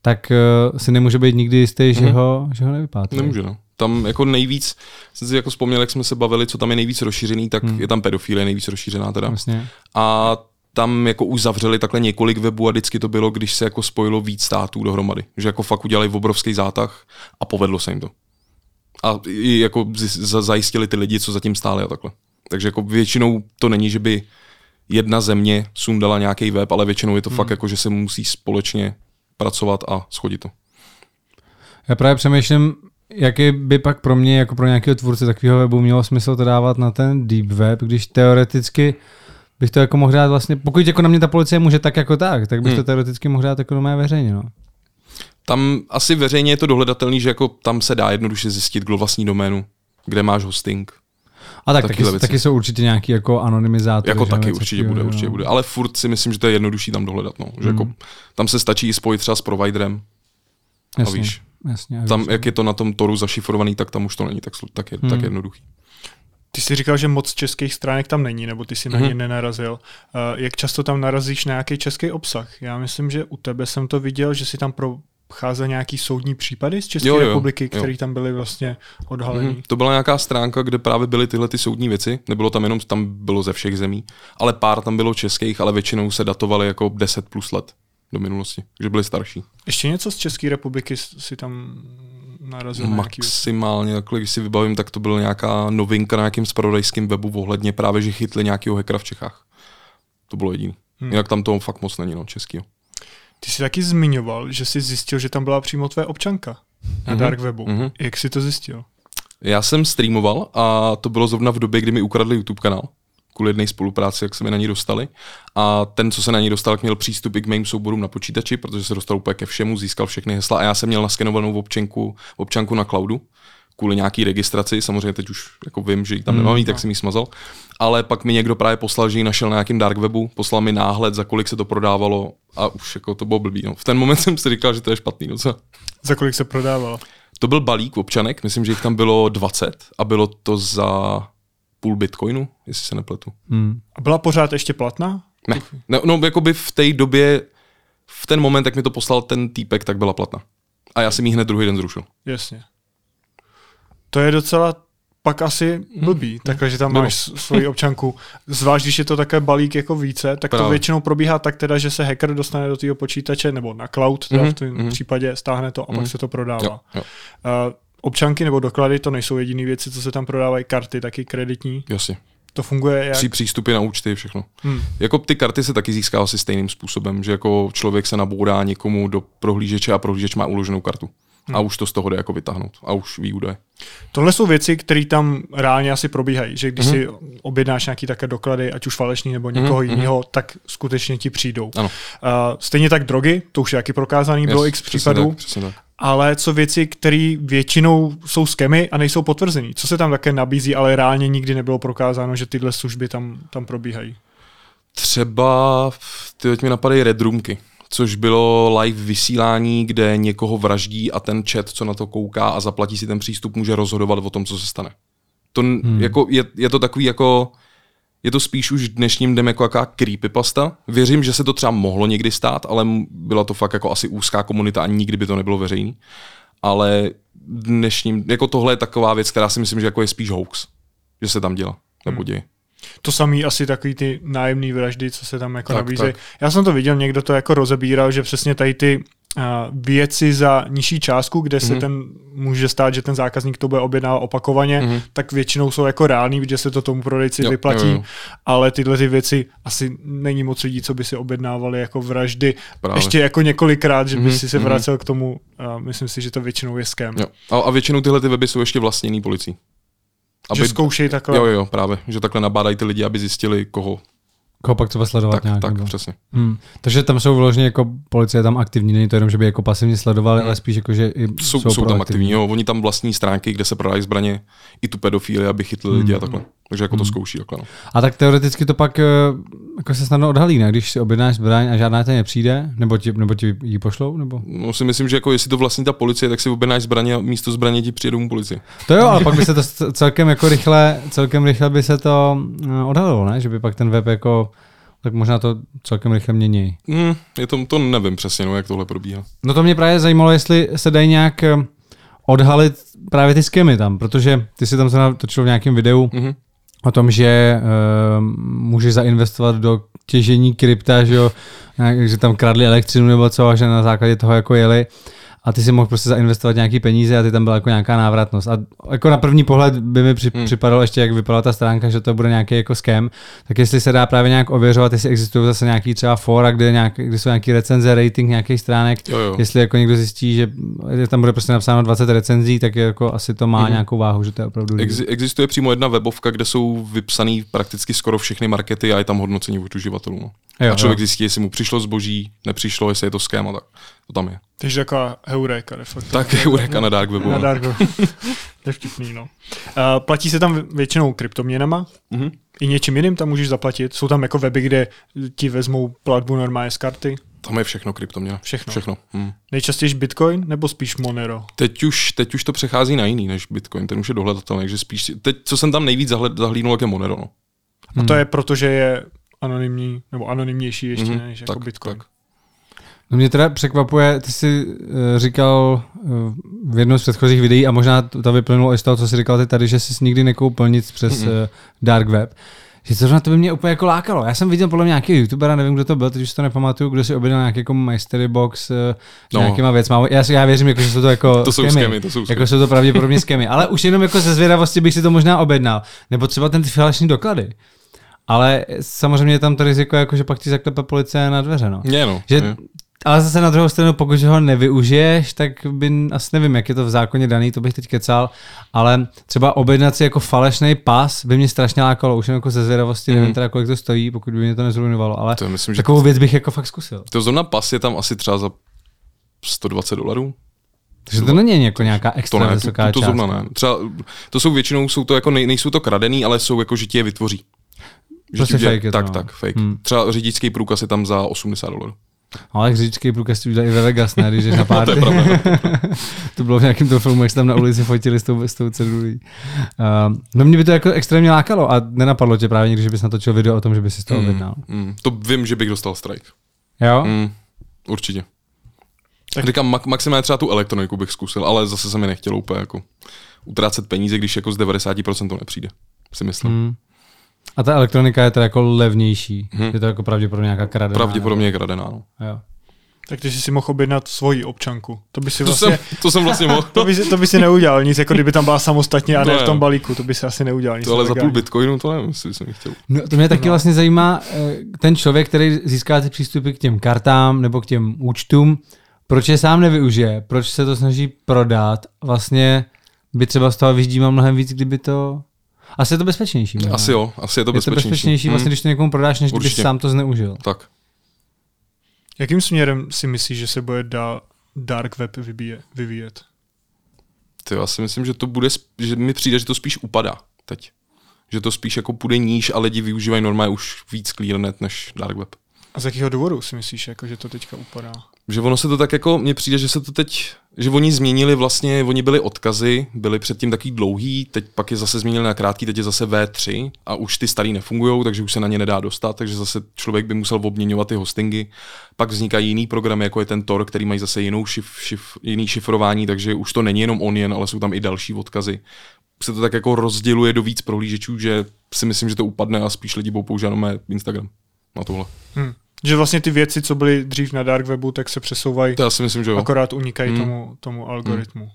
tak uh, si nemůže být nikdy jistý, mm-hmm. že, mhm. ho, že ho nevypátří. Nemůže, no tam jako nejvíc, jsem si jako vzpomněl, jak jsme se bavili, co tam je nejvíc rozšířený, tak hmm. je tam pedofilie nejvíc rozšířená teda. Vlastně. A tam jako už zavřeli takhle několik webů a vždycky to bylo, když se jako spojilo víc států dohromady. Že jako fakt udělali obrovský zátah a povedlo se jim to. A jako zajistili ty lidi, co zatím stáli a takhle. Takže jako většinou to není, že by jedna země sundala nějaký web, ale většinou je to hmm. fakt jako, že se musí společně pracovat a schodit to. Já právě přemýšlím, jaký by pak pro mě, jako pro nějakého tvůrce takového webu, mělo smysl to dávat na ten deep web, když teoreticky bych to jako mohl dát vlastně, pokud jako na mě ta policie může tak jako tak, tak bych hmm. to teoreticky mohl dát jako do mé veřejně, no. Tam asi veřejně je to dohledatelný, že jako tam se dá jednoduše zjistit, kdo vlastní doménu, kde máš hosting. A tak taky, taky, jsou určitě nějaký jako anonymizátory. Jako taky určitě bude, určitě no. bude. Ale furt si myslím, že to je jednodušší tam dohledat. No. Že jako, hmm. jako, tam se stačí spojit třeba s providerem, Jasně, a víš, jasně, tam, jak je to na tom Toru zašifrovaný, tak tam už to není tak, tak, je, hmm. tak jednoduchý. Ty jsi říkal, že moc českých stránek tam není, nebo ty si na mm-hmm. ně nenarazil. Uh, jak často tam narazíš na nějaký český obsah? Já myslím, že u tebe jsem to viděl, že si tam procházel nějaký soudní případy z České jo, jo, republiky, které tam byly vlastně odhalený. Mm-hmm. To byla nějaká stránka, kde právě byly tyhle ty soudní věci. Nebylo tam jenom, tam bylo ze všech zemí, ale pár tam bylo českých, ale většinou se datovaly jako 10 plus let do minulosti, že byly starší. Ještě něco z České republiky si tam narazil Maximálně, takhle, když si vybavím, tak to byla nějaká novinka na nějakým spravodajském webu ohledně právě, že chytli nějakého hackera v Čechách. To bylo jediný. Hmm. Jinak tam toho fakt moc není, no, českýho. Ty jsi taky zmiňoval, že jsi zjistil, že tam byla přímo tvé občanka na mm-hmm. dark webu. Mm-hmm. Jak jsi to zjistil? Já jsem streamoval a to bylo zrovna v době, kdy mi ukradli YouTube kanál kvůli jedné spolupráci, jak se mi na ní dostali. A ten, co se na ní dostal, měl přístup i k mým souborům na počítači, protože se dostal úplně ke všemu, získal všechny hesla a já jsem měl naskenovanou občanku, občanku na cloudu kvůli nějaký registraci, samozřejmě teď už jako vím, že ji tam nemám, hmm, tak no. jsem ji smazal, ale pak mi někdo právě poslal, že ji našel na nějakém dark webu, poslal mi náhled, za kolik se to prodávalo a už jako to bylo blbý. No. V ten moment jsem si říkal, že to je špatný. No co? Za kolik se prodávalo? To byl balík občanek, myslím, že jich tam bylo 20 a bylo to za půl bitcoinu, jestli se nepletu. Hmm. A byla pořád ještě platná? Ne, no, no by v té době, v ten moment, jak mi to poslal ten týpek, tak byla platná. A já jsem ji hned druhý den zrušil. Jasně. To je docela pak asi hmm. blbý, mm. takhle, že tam no. máš svoji občanku. Zvlášť, když je to také balík jako více, tak Právě. to většinou probíhá tak teda, že se hacker dostane do toho počítače nebo na cloud, teda mm. v tom mm. případě stáhne to a mm. pak mhm. se to prodává. Jo, jo. Uh, občanky nebo doklady to nejsou jediné věci, co se tam prodávají, karty taky kreditní. Jasně. To funguje jak? Při přístupy na účty, všechno. Hmm. Jako ty karty se taky získá asi stejným způsobem, že jako člověk se nabourá někomu do prohlížeče a prohlížeč má uloženou kartu. Hmm. A už to z toho jde jako vytáhnout. A už ví údaje. Tohle jsou věci, které tam reálně asi probíhají. Že když hmm. si objednáš nějaký také doklady, ať už falešný nebo někoho hmm. jiného, tak skutečně ti přijdou. Ano. Uh, stejně tak drogy, to už je jaký prokázaný, yes, bylo x případů. Tak, tak ale co věci, které většinou jsou skemy a nejsou potvrzený. Co se tam také nabízí, ale reálně nikdy nebylo prokázáno, že tyhle služby tam, tam probíhají. Třeba, ty teď mi napadají Red Roomky, což bylo live vysílání, kde někoho vraždí a ten chat, co na to kouká a zaplatí si ten přístup, může rozhodovat o tom, co se stane. To hmm. jako, je, je to takový jako je to spíš už dnešním dnem jako jaká creepypasta. Věřím, že se to třeba mohlo někdy stát, ale byla to fakt jako asi úzká komunita a nikdy by to nebylo veřejný. Ale dnešním, jako tohle je taková věc, která si myslím, že jako je spíš hoax, že se tam dělá, nebo hmm. To samý asi takový ty nájemné vraždy, co se tam jako nabízejí. Já jsem to viděl, někdo to jako rozebíral, že přesně tady ty věci za nižší částku, kde se mm-hmm. ten může stát, že ten zákazník to bude objednávat opakovaně, mm-hmm. tak většinou jsou jako reální, protože se to tomu prodejci jo, vyplatí, jo, jo. ale tyhle ty věci asi není moc lidí, co by si objednávali jako vraždy Právě. ještě jako několikrát, že by mm-hmm. si se mhm. vracel mm-hmm. k tomu, a myslím si, že to většinou je ském. A, a většinou tyhle ty weby jsou ještě vlastněný policií. Aby, že zkoušej takhle. Jo, jo, právě, že takhle nabádají ty lidi, aby zjistili, koho Koho pak třeba sledovat tak, nějak? Tak, nebo? přesně. Hmm. Takže tam jsou vyloženě jako policie tam aktivní, není to jenom, že by jako pasivně sledovali, hmm. ale spíš jako, že i jsou, jsou, jsou tam aktivní. Jo. Oni tam vlastní stránky, kde se prodají zbraně, i tu pedofíly, aby chytli hmm. lidi a hmm. takhle. Takže jako hmm. to zkouší takhle. No. A tak teoreticky to pak eh, jako se snadno odhalí, ne? Když si objednáš zbraň a žádná ten nepřijde, nebo ti, nebo ti ji pošlou? Nebo? No si myslím, že jako jestli to vlastní ta policie, tak si objednáš zbraně a místo zbraně ti přijde domů policie. To jo, ale pak by se to celkem jako rychle, celkem rychle by se to eh, odhalilo, ne? Že by pak ten web jako tak možná to celkem rychle mění. Mm, je to, to nevím přesně, no, jak tohle probíhá. No to mě právě zajímalo, jestli se dají nějak eh, odhalit právě ty skemy tam, protože ty si tam se natočil v nějakém videu mm-hmm. O tom, že uh, můžeš zainvestovat do těžení krypta, že, jo, že tam kradli elektřinu nebo co, a že na základě toho jako jeli. Uh, a ty si mohl prostě zainvestovat nějaký peníze a ty tam byla jako nějaká návratnost. A jako na první pohled by mi při, hmm. připadalo ještě, jak vypadala ta stránka, že to bude nějaký jako scam, tak jestli se dá právě nějak ověřovat, jestli existují zase nějaký třeba fora, kde, nějak, kde jsou nějaký recenze, rating nějakých stránek, jo, jo. jestli jako někdo zjistí, že tam bude prostě napsáno 20 recenzí, tak jako asi to má hmm. nějakou váhu, že to je opravdu. Ex- existuje přímo jedna webovka, kde jsou vypsané prakticky skoro všechny markety a je tam hodnocení od uživatelů. No. Jo, a člověk jo. zjistí, jestli mu přišlo zboží, nepřišlo, jestli je to scam a tak. To tam je. Takže taková heureka de facto. Tak heureka na dark webu. Na dark webu. to je vtipný, no. Uh, platí se tam většinou kryptoměnama, mm-hmm. i něčím jiným tam můžeš zaplatit. Jsou tam jako weby, kde ti vezmou platbu normálně z karty. Tam je všechno kryptoměna. Všechno. všechno. Hmm. Nejčastěji Bitcoin nebo spíš Monero? Teď už, teď už to přechází na jiný než Bitcoin, ten už je dohledatelný, takže spíš, teď, co jsem tam nejvíc zahled, zahlídnul, jak je Monero. No. A to je proto, že je anonymní, nebo anonymnější ještě mm-hmm. než jako tak, Bitcoin. Tak. No mě teda překvapuje, ty jsi uh, říkal uh, v jednom z předchozích videí a možná to, to vyplynulo i z toho, co jsi říkal ty tady, že jsi nikdy nekoupil nic přes mm-hmm. uh, dark web. Že zrovna to by mě úplně jako lákalo. Já jsem viděl podle mě nějaký youtubera, nevím, kdo to byl, teď už to nepamatuju, kdo si objednal nějaký jako mystery box uh, no. nějakýma věcma. Já, já věřím, jako, že jsou to jako to jsou skemy, to jsou skemy. Jako jsou to pravděpodobně skemy. Ale už jenom jako ze zvědavosti bych si to možná objednal. Nebo třeba ten ty falešní doklady. Ale samozřejmě je tam to riziko, jako, že pak ti zaklepe policie na dveře. No. Je, no. Že je. Ale zase na druhou stranu, pokud ho nevyužiješ, tak by, asi nevím, jak je to v zákoně daný, to bych teď kecal, ale třeba objednat si jako falešný pas by mě strašně lákalo, už jen jako ze zvědavosti, mm. nevím teda, kolik to stojí, pokud by mě to nezruinovalo, ale to myslím, takovou že věc bych jako fakt zkusil. To zrovna pas je tam asi třeba za 120 dolarů. Takže to není jako nějaká extra to ne, vysoká to, to, to zrovna ne. Třeba, to jsou většinou, jsou to jako nej, nejsou to kradený, ale jsou jako, že ti je vytvoří. Že prostě fake je tak, to, tak, no. fake. Hmm. Třeba řidičský průkaz je tam za 80 dolarů. Ale řidičský průkaz udělali i ve Vegas, ne, když na pár. to, je pravda, to bylo v nějakém tom filmu, jak se tam na ulici fotili s tou, s tou cedulí. Uh, no mě by to jako extrémně lákalo a nenapadlo tě právě někdy, že bys natočil video o tom, že bys si z toho mm, Mm, to vím, že bych dostal strike. Jo? Mm, určitě. Tak. Říkám, mak- maximálně třeba tu elektroniku bych zkusil, ale zase se mi nechtělo úplně jako utrácet peníze, když jako z 90% to nepřijde, si myslím. Mm. A ta elektronika je teda jako levnější. Hmm. Je to jako pravděpodobně nějaká kradená. Pravděpodobně je kradená, no. Jo. Tak ty jsi si mohl objednat svoji občanku. To by si to vlastně... Jsem, to jsem vlastně mohl. to, by si, to by si neudělal nic, jako kdyby tam byla samostatně a ne, ne v tom balíku. To by si asi neudělal nic. To ale za půl bitcoinu to nevím, jestli jsem chtěl. No, to mě taky no. vlastně zajímá, eh, ten člověk, který získá ty přístupy k těm kartám nebo k těm účtům, proč je sám nevyužije, proč se to snaží prodat, vlastně by třeba z toho vyždímal mnohem víc, kdyby to asi je to bezpečnější. Ne? Asi jo, asi je to bezpečnější. Je to bezpečnější, vlastně, hmm. když to někomu prodáš, než kdyby sám to zneužil. Tak. Jakým směrem si myslíš, že se bude dá dark web vyvíjet? vyvíjet? Ty, já si myslím, že to bude, že mi přijde, že to spíš upadá teď. Že to spíš jako půjde níž a lidi využívají normálně už víc clearnet než dark web. A z jakého důvodu si myslíš, jako, že to teďka upadá? Že ono se to tak jako, mně přijde, že se to teď, že oni změnili vlastně, oni byli odkazy, byli předtím taky dlouhý, teď pak je zase změnili na krátký, teď je zase V3 a už ty starý nefungují, takže už se na ně nedá dostat, takže zase člověk by musel obměňovat ty hostingy. Pak vznikají jiný programy, jako je ten Tor, který mají zase jinou šif, šif, jiný šifrování, takže už to není jenom Onion, ale jsou tam i další odkazy. Se to tak jako rozděluje do víc prohlížečů, že si myslím, že to upadne a spíš lidi budou používat Instagram na tohle. Hmm. Že vlastně ty věci, co byly dřív na dark webu, tak se přesouvají. To já si myslím, že jo. Akorát unikají hmm. tomu, tomu algoritmu. Hmm.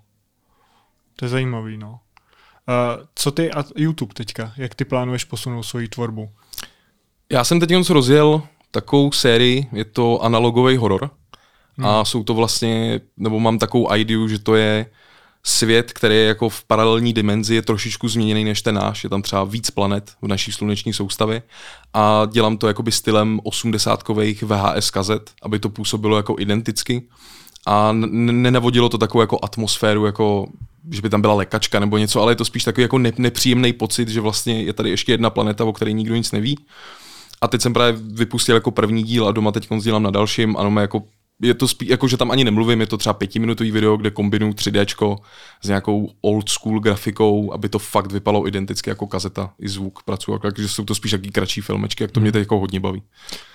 To je zajímavý, no. Uh, co ty a YouTube teďka? Jak ty plánuješ posunout svoji tvorbu? Já jsem teď rozjel takovou sérii, je to analogový horor. Hmm. A jsou to vlastně, nebo mám takovou ideu, že to je svět, který je jako v paralelní dimenzi, je trošičku změněný než ten náš. Je tam třeba víc planet v naší sluneční soustavě a dělám to jakoby stylem 80-kových VHS kazet, aby to působilo jako identicky a nenavodilo to takovou jako atmosféru, jako že by tam byla lekačka nebo něco, ale je to spíš takový jako nepříjemný pocit, že vlastně je tady ještě jedna planeta, o které nikdo nic neví. A teď jsem právě vypustil jako první díl a doma teď dělám na dalším, ano, jako je to spíš, jako že tam ani nemluvím, je to třeba pětiminutový video, kde kombinuju 3D s nějakou old school grafikou, aby to fakt vypadalo identicky jako kazeta i zvuk pracuji, takže jsou to spíš jaký kratší filmečky, jak to mě teď jako hodně baví.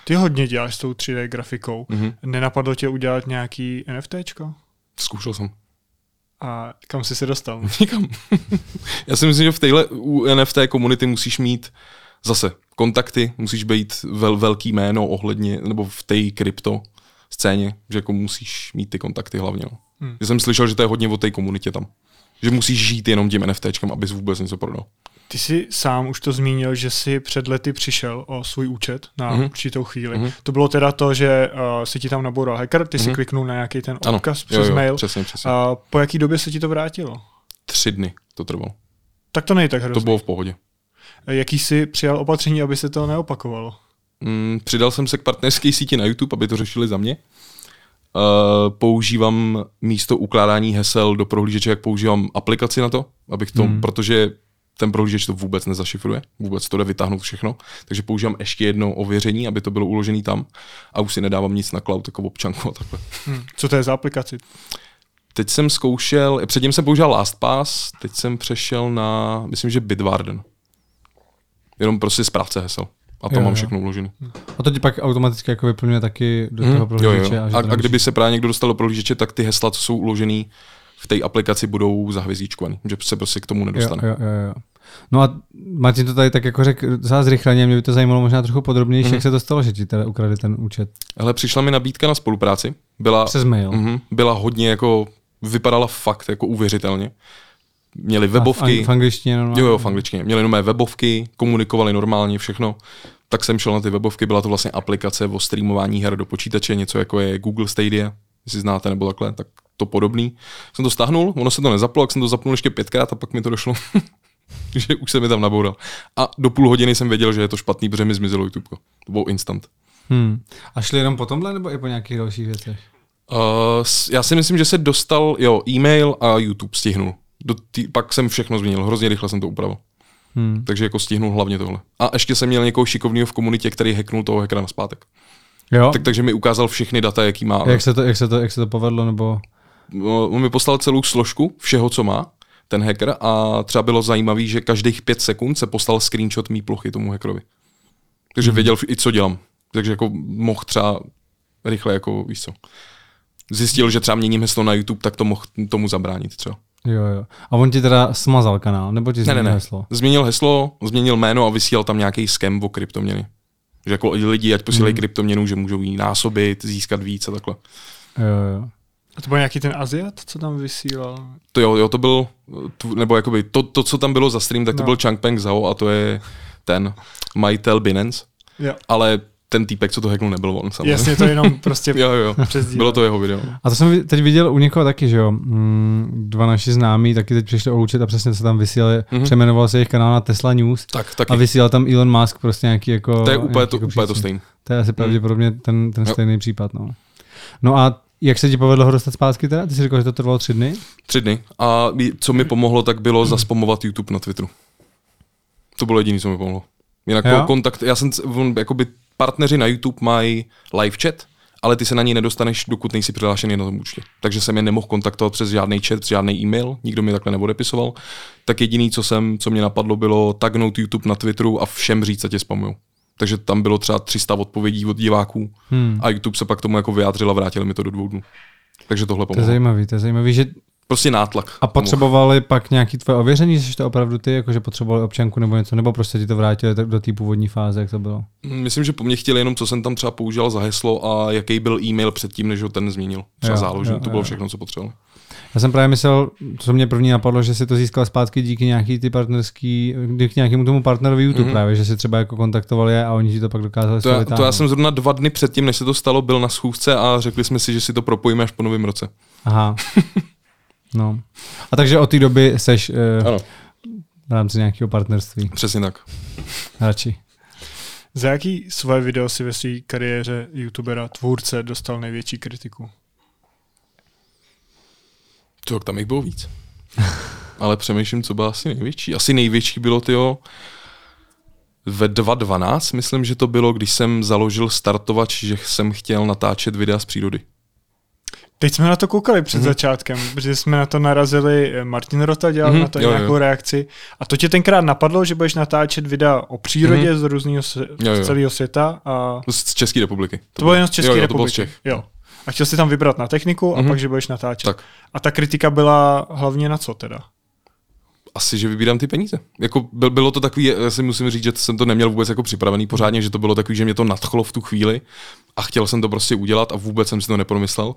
Ty hodně děláš s tou 3D grafikou. Mm-hmm. Nenapadlo tě udělat nějaký NFTčko? Zkoušel jsem. A kam jsi se dostal? Nikam. Já si myslím, že v téhle u NFT komunity musíš mít zase kontakty, musíš být vel, velký jméno ohledně, nebo v té krypto scéně, že jako musíš mít ty kontakty hlavně. No. Hmm. Že jsem slyšel, že to je hodně o té komunitě tam. Že musíš žít jenom tím NFTčkem, abys vůbec něco prodal. Ty jsi sám už to zmínil, že jsi před lety přišel o svůj účet na mm-hmm. určitou chvíli. Mm-hmm. To bylo teda to, že uh, si ti tam naboural hacker, ty mm-hmm. si kliknul na nějaký ten odkaz ano, přes jo, jo, mail. Přesně, přesně. Uh, po jaký době se ti to vrátilo? Tři dny to trvalo. Tak to není tak hrozný. To bylo v pohodě. Jaký jsi přijal opatření, aby se to neopakovalo? Mm, přidal jsem se k partnerské síti na YouTube, aby to řešili za mě. Uh, používám místo ukládání hesel do prohlížeče, jak používám aplikaci na to, abych to, hmm. protože ten prohlížeč to vůbec nezašifruje, vůbec to jde vytáhnout všechno, takže používám ještě jedno ověření, aby to bylo uložené tam a už si nedávám nic na cloud jako občanku a takhle. Hmm. Co to je za aplikaci? Teď jsem zkoušel, předtím jsem používal LastPass, teď jsem přešel na, myslím, že Bitwarden. Jenom prostě správce hesel. A to jo, mám všechno uložené. A to ti pak automaticky jako vyplňuje taky do hmm. toho prohlížeče. Jo, jo. A, a, a kdyby se právě někdo dostal do prohlížeče, tak ty hesla, co jsou uložené v té aplikaci, budou zahvězdíčkovaný, že se prostě k tomu nedostane. Jo, jo, jo. No a Martin to tady tak jako řekl za zrychleně, mě by to zajímalo možná trochu podrobněji, mm. jak se to stalo, že ti teda ukradli ten účet. Ale přišla mi nabídka na spolupráci. Byla, Přes mail. Mm, byla hodně jako, vypadala fakt jako uvěřitelně. Měli webovky. A v, angličtině normálně. Jo, jo, v angličtině. Měli nové webovky, komunikovali normálně, všechno. Tak jsem šel na ty webovky, byla to vlastně aplikace o streamování her do počítače, něco jako je Google Stadia, jestli znáte nebo takhle, tak to podobný. Jsem to stáhnul, ono se to nezaplo, jak jsem to zapnul ještě pětkrát a pak mi to došlo. že už se mi tam naboural. A do půl hodiny jsem věděl, že je to špatný, protože mi zmizelo YouTube. To bylo instant. Hmm. A šli jenom po tomhle, nebo i po nějakých dalších věcech? Uh, já si myslím, že se dostal, jo, e-mail a YouTube stihnul. Do tý, pak jsem všechno změnil, hrozně rychle jsem to upravil. Hmm. Takže jako stihnul hlavně tohle. A ještě jsem měl někoho šikovného v komunitě, který hacknul toho hackera na zpátek. Jo. Tak, takže mi ukázal všechny data, jaký má. Jak se to, jak se to, jak se to povedlo, nebo? No, on mi poslal celou složku všeho, co má ten hacker a třeba bylo zajímavé, že každých pět sekund se poslal screenshot mý plochy tomu hackerovi. Takže hmm. věděl i, co dělám. Takže jako mohl třeba rychle, jako víš co. Zjistil, že třeba měním heslo na YouTube, tak to mohl tomu zabránit třeba. Jo, jo. A on ti teda smazal kanál, nebo ti změnil ne, ne, ne. heslo? Změnil heslo, změnil jméno a vysílal tam nějaký skem o kryptoměny. Že jako lidi, ať posílají hmm. kryptoměnu, že můžou jí násobit, získat víc a takhle. Jo, jo. A to byl nějaký ten Aziat, co tam vysílal? To jo, jo to byl, nebo jakoby to, to, co tam bylo za stream, tak to no. byl Changpeng Zhao a to je ten majitel Binance. Jo. Ale ten týpek, co to hacknul, nebyl on samozřejmě. Jasně, to jenom prostě jo, jo. Bylo to jeho video. A to jsem teď viděl u někoho taky, že jo. Mm, dva naši známí taky teď přišli o a přesně se tam vysílali, mm-hmm. přemenoval se jejich kanál na Tesla News tak, taky. a vysílal tam Elon Musk prostě nějaký jako... To je úplně to, jako úplně to stejný. To je asi pravděpodobně ten, ten stejný případ, no. No a jak se ti povedlo ho dostat zpátky teda? Ty jsi říkal, že to trvalo tři dny? Tři dny. A co mi pomohlo, tak bylo zaspomovat YouTube na Twitteru. To bylo jediné, co mi pomohlo. Jinak jo? kontakt, já jsem, on, jakoby partneři na YouTube mají live chat, ale ty se na ní nedostaneš, dokud nejsi přihlášený na tom účtě. Takže jsem je nemohl kontaktovat přes žádný chat, přes žádný e-mail, nikdo mi takhle neodepisoval. Tak jediný, co jsem, co mě napadlo, bylo tagnout YouTube na Twitteru a všem říct, co tě spamují takže tam bylo třeba 300 odpovědí od diváků hmm. a YouTube se pak tomu jako vyjádřil a vrátili mi to do dvou dnů. Takže tohle pomohlo. To je zajímavý, to je zajímavý, že Prostě nátlak. A potřebovali pomohl. pak nějaký tvoje ověření, že to opravdu ty, jakože potřebovali občanku nebo něco, nebo prostě ti to vrátili do té původní fáze, jak to bylo? Myslím, že po mně chtěli jenom, co jsem tam třeba používal za heslo a jaký byl e-mail předtím, než ho ten změnil. Třeba záložen, to bylo všechno, co potřeboval. Já jsem právě myslel, co mě první napadlo, že si to získal zpátky díky nějaký ty partnerský, díky nějakému tomu partnerovi YouTube mm-hmm. právě, že si třeba jako kontaktovali a oni ti to pak dokázali to, já, to já jsem zrovna dva dny předtím, než se to stalo, byl na schůzce a řekli jsme si, že si to propojíme až po novém roce. Aha. no. A takže od té doby seš uh, ano. v rámci nějakého partnerství. Přesně tak. Radši. Za jaký svoje video si ve své kariéře youtubera, tvůrce dostal největší kritiku? To, tam jich bylo víc. Ale přemýšlím, co bylo asi největší. Asi největší bylo tyjo, ve 2012, myslím, že to bylo, když jsem založil startovač, že jsem chtěl natáčet videa z přírody. Teď jsme na to koukali před mm-hmm. začátkem, protože jsme na to narazili, eh, Martin Rota dělal mm-hmm, na to jo, nějakou jo. reakci. A to tě tenkrát napadlo, že budeš natáčet videa o přírodě mm-hmm. z různého jo. celého světa. A... Z České republiky. To, to bylo jen z České jo, jo, republiky. To bylo z Čech. Jo a chtěl si tam vybrat na techniku a mm-hmm. pak, že budeš natáčet. Tak. A ta kritika byla hlavně na co teda? Asi, že vybírám ty peníze. Jako bylo to takový, já si musím říct, že jsem to neměl vůbec jako připravený pořádně, že to bylo takový, že mě to nadchlo v tu chvíli a chtěl jsem to prostě udělat a vůbec jsem si to nepromyslel.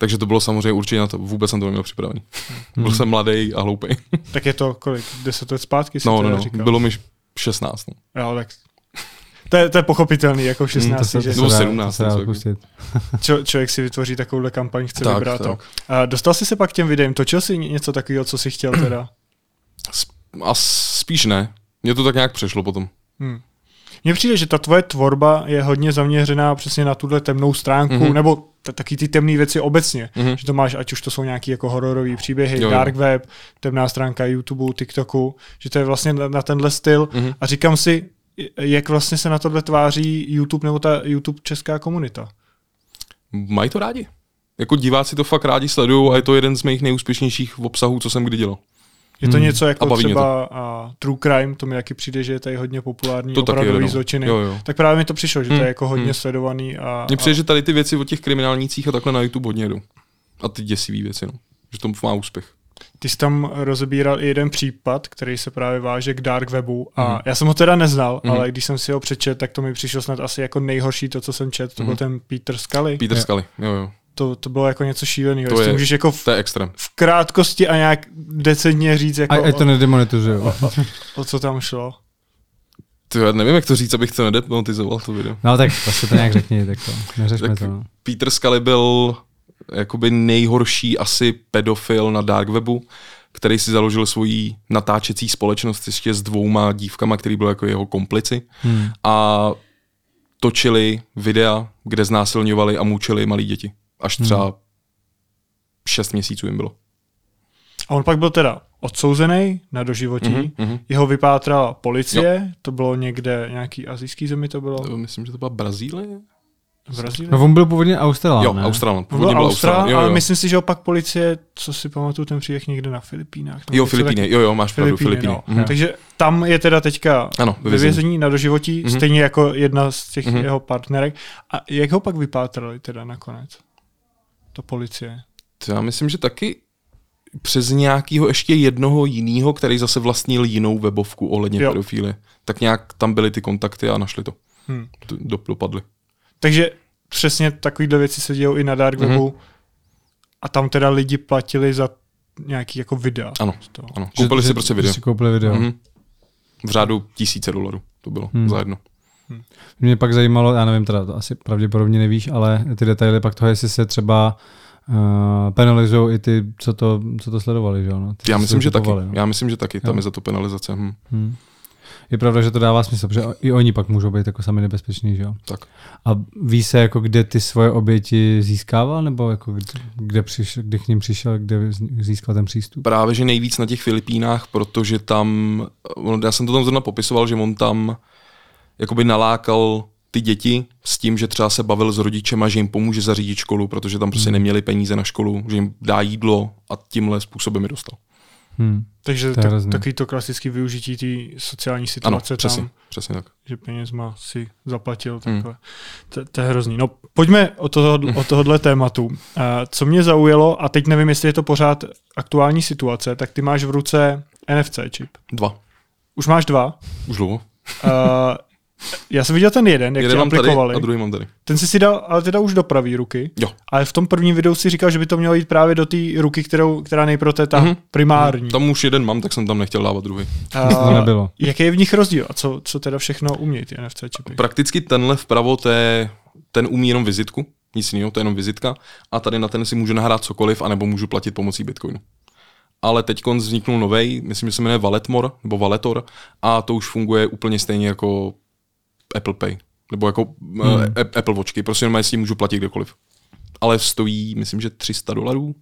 Takže to bylo samozřejmě určitě na to, vůbec jsem to neměl připravený. Hmm. Byl jsem mladý a hloupý. tak je to kolik? Deset let zpátky? No, no, no. Říkal. bylo mi 16. No. Jo, tak to je, to je pochopitelný, jako v 16. Hmm, to se, že... Nebo 17. Se Čo, člověk si vytvoří takovouhle kampaň, chce tak, vybrat tak. to. A dostal jsi se pak k těm videím, točil jsi něco takového, co jsi chtěl teda? A spíš ne. Mně to tak nějak přešlo potom. Hmm. Mně přijde, že ta tvoje tvorba je hodně zaměřená přesně na tuhle temnou stránku, mm-hmm. nebo taky ty temné věci obecně, mm-hmm. že to máš, ať už to jsou nějaký jako hororové příběhy, jo, dark web, temná stránka YouTube, TikToku, že to je vlastně na, na tenhle styl mm-hmm. a říkám si, jak vlastně se na tohle tváří YouTube nebo ta YouTube česká komunita. Mají to rádi. Jako diváci to fakt rádi sledují a je to jeden z mých nejúspěšnějších obsahů, co jsem kdy dělal. Je to hmm. něco jako třeba to. A, True Crime, to mi taky přijde, že je tady hodně populární, to opravdový zločiny. Jo, jo. Tak právě mi to přišlo, že hmm. to je jako hodně hmm. sledovaný. A, Mně přijde, a... že tady ty věci o těch kriminálnících a takhle na YouTube hodně jdou. A ty děsivý věci, no. Že to má úspěch. Ty jsi tam rozebíral i jeden případ, který se právě váže k dark webu a mm. já jsem ho teda neznal, mm. ale když jsem si ho přečet, tak to mi přišlo snad asi jako nejhorší to, co jsem čet, to mm. byl ten Peter Scully. Peter Scully, jo jo to, to bylo jako něco šíleného. To je, můžeš jako v, to je extrém. v krátkosti a nějak decentně říct. Jako a, a to nedemonetizuje. O, o, o, co tam šlo? To já nevím, jak to říct, abych to nedemonetizoval, to video. No tak prostě to nějak řekni, tak to, neřešme tak to. No. Peter Scully byl jakoby nejhorší asi pedofil na dark webu, který si založil svoji natáčecí společnost ještě s dvouma dívkama, který byl jako jeho komplici. Hmm. A točili videa, kde znásilňovali a mučili malí děti až hmm. třeba hmm. 6 měsíců jim bylo. A on pak byl teda odsouzený na doživotí, mm-hmm. jeho vypátrala policie, jo. to bylo někde, nějaký azijský zemi to bylo? To, myslím, že to byla Brazílie. Brazílie? No on byl původně Australan, Jo, ne? Australan. Původně byl Australan, jo, jo. ale myslím si, že opak policie, co si pamatuju, ten příběh někde na Filipínách. Jo, Filipíny, jo, jo, máš pravdu, Filipíny. No. Mm. Takže tam je teda teďka ano, ve vězení na doživotí, mm-hmm. stejně jako jedna z těch mm-hmm. jeho partnerek. A jak ho pak vypátrali teda nakonec? To policie? To já myslím, že taky přes nějakého ještě jednoho jiného, který zase vlastnil jinou webovku ohledně jo. pedofílie. Tak nějak tam byly ty kontakty a našli to. Hmm. Do, dopadly. Takže přesně takovýhle věci se dějou i na dark webu mm-hmm. a tam teda lidi platili za nějaký jako videa. Ano, ano. koupili si prostě video. Si koupili video. Mm-hmm. V řádu tisíce dolarů to bylo hmm. za jedno. Hmm. Mě pak zajímalo, já nevím, teda to asi pravděpodobně nevíš, ale ty detaily pak toho, jestli se třeba uh, penalizují i ty, co to, co to sledovali, že no? Ty, já myslím, že taky. No. Já myslím, že taky. Tam jo. je za to penalizace. Hm. Hmm. Je pravda, že to dává smysl, protože i oni pak můžou být jako sami nebezpeční, že jo? Tak. A ví se, jako kde ty svoje oběti získával, nebo jako kde, kde, přišel, kde k ním přišel, kde získal ten přístup? Právě, že nejvíc na těch Filipínách, protože tam, já jsem to tam zrovna popisoval, že on tam jakoby nalákal ty děti s tím, že třeba se bavil s rodičema, že jim pomůže zařídit školu, protože tam prostě hmm. neměli peníze na školu, že jim dá jídlo a tímhle způsobem je dostal. Hmm. Takže to tak, takový to klasický využití té sociální situace ano, přesně, tam, přesně tak. že penězma si zaplatil. Hmm. Takhle. Hmm. To, to je hrozný. No pojďme o, toho, o tohohle tématu. Uh, co mě zaujalo, a teď nevím, jestli je to pořád aktuální situace, tak ty máš v ruce NFC čip. Dva. Už máš dva? Už dlouho. Uh, já jsem viděl ten jeden, jak jeden mám aplikovali. Tady a druhý mám tady. Ten jsi si dal, ale teda už do pravý ruky. Jo. Ale v tom prvním videu si říkal, že by to mělo jít právě do té ruky, kterou, která nejprve ta mm-hmm. primární. Mm, tam už jeden mám, tak jsem tam nechtěl dávat druhý. Uh, to nebylo. Jaký je v nich rozdíl a co, co teda všechno umějí ty NFC čipy? Prakticky tenhle vpravo, to je, ten umí jenom vizitku, nic jiného, to je jenom vizitka. A tady na ten si můžu nahrát cokoliv, anebo můžu platit pomocí Bitcoinu ale teď vzniknul nový, myslím, že se jmenuje Valetmor, nebo Valetor, a to už funguje úplně stejně jako Apple Pay, nebo jako hmm. uh, Apple Watchky, prostě normálně s tím můžu platit kdekoliv. Ale stojí, myslím, že 300 dolarů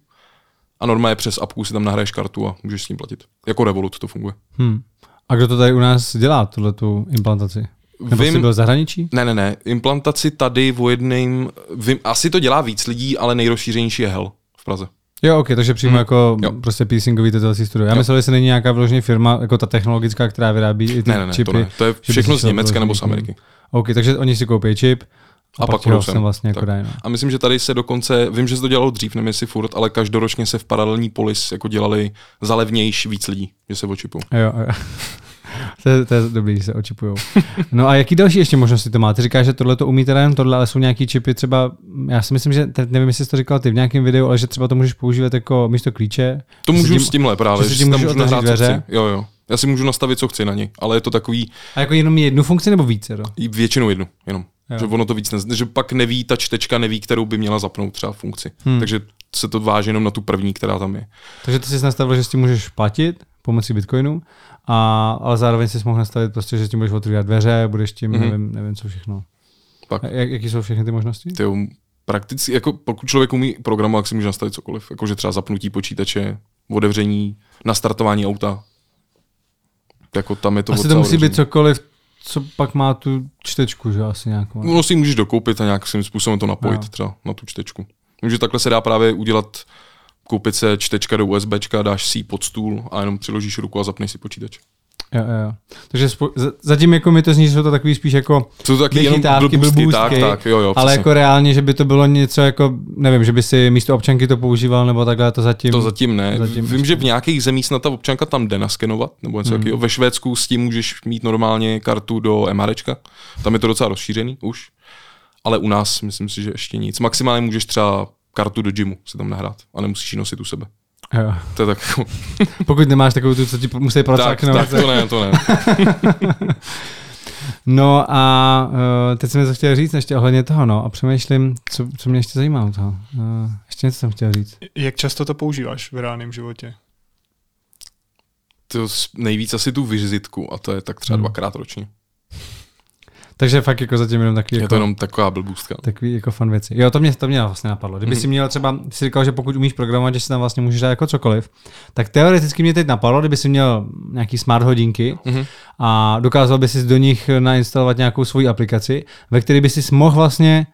a normálně přes apku si tam nahraješ kartu a můžeš s tím platit. Jako Revolut to funguje. Hmm. A kdo to tady u nás dělá, tuhle tu implantaci? Nebo vím, jsi byl zahraničí? Ne, ne, ne. Implantaci tady v jedným, vím, asi to dělá víc lidí, ale nejrozšířenější je Hell v Praze. Jo, ok, takže přímo hmm. jako jo. prostě piercingový tetovací studio. Já myslel, že se není nějaká vložní firma, jako ta technologická, která vyrábí i ty ne, ne, ne, čipy. To, ne. to je všechno z Německa nebo z Ameriky. OK, takže oni si koupí čip, a, a pak, pak ho vlastně jako dají, no. A myslím, že tady se dokonce, vím, že se to dělalo dřív, nevím jestli furt, ale každoročně se v paralelní polis jako dělali za levnější víc lidí, že se očipou. Jo, jo. To, je, to je dobrý, že se očipujou. No a jaký další ještě možnosti to má? Ty říkáš, že tohle to umí teda jen tohle, ale jsou nějaký čipy třeba, já si myslím, že teď nevím, jestli jsi to říkal ty v nějakém videu, ale že třeba to můžeš používat jako místo klíče. To můžu tím, s tímhle právě, že, že si tam můžu nahrát dveře. Jo, jo. Já si můžu nastavit, co chci na něj, ale je to takový... A jako jenom jednu funkci nebo více? Do? Většinou jednu, jenom. Jo. Že ono to víc ne, že pak neví, ta čtečka neví, kterou by měla zapnout třeba funkci. Hmm. Takže se to váží jenom na tu první, která tam je. Takže ty jsi nastavil, že s tím můžeš platit pomocí Bitcoinu, a, ale zároveň si mohl nastavit prostě, že s tím budeš otvírat dveře, budeš tím, mm-hmm. nevím, nevím co všechno. Pak. Jak, jaký jsou všechny ty možnosti? Ty, prakticky, jako pokud člověk umí programovat, tak si může nastavit cokoliv. Jakože třeba zapnutí počítače, otevření, nastartování auta. Jako tam je to Asi to musí být cokoliv, co pak má tu čtečku, že asi nějakou. No si můžeš dokoupit a nějakým způsobem to napojit no. třeba na tu čtečku. Může takhle se dá právě udělat, koupit se čtečka do USB, dáš si pod stůl a jenom přiložíš ruku a zapneš si počítač. Jo, jo. Takže spo- zatím jako mi to zní, že jsou to takový spíš jako jsou to taky jenom blbůstky, tak, tak, jo, jo, ale jako reálně, že by to bylo něco jako, nevím, že by si místo občanky to používal, nebo takhle to zatím. To zatím ne. Zatím Vím, že v nějakých zemích snad ta občanka tam jde naskenovat, nebo něco hmm. takového. Ve Švédsku s tím můžeš mít normálně kartu do MRčka. Tam je to docela rozšířený už. Ale u nás myslím si, že ještě nic. Maximálně můžeš třeba kartu do gymu si tam nahrát a nemusíš ji nosit u sebe. Jo. To je tak jako... Pokud nemáš takovou tu, co ti musí tak, tak, to ne, to ne. no a uh, teď jsem něco chtěl říct ještě ohledně toho, no, a přemýšlím, co, co mě ještě zajímá u toho. Uh, ještě něco jsem chtěl říct. Jak často to používáš v reálném životě? To nejvíc asi tu vizitku a to je tak třeba hmm. dvakrát ročně. Takže fakt jako zatím jenom takový. Je jako, to jenom taková blbůstka. Takový jako fan věci. Jo, to mě, to mě vlastně napadlo. Kdyby mm. si měl třeba, si říkal, že pokud umíš programovat, že si tam vlastně můžeš dát jako cokoliv, tak teoreticky mě teď napadlo, kdyby si měl nějaký smart hodinky mm. a dokázal by si do nich nainstalovat nějakou svoji aplikaci, ve které by si mohl vlastně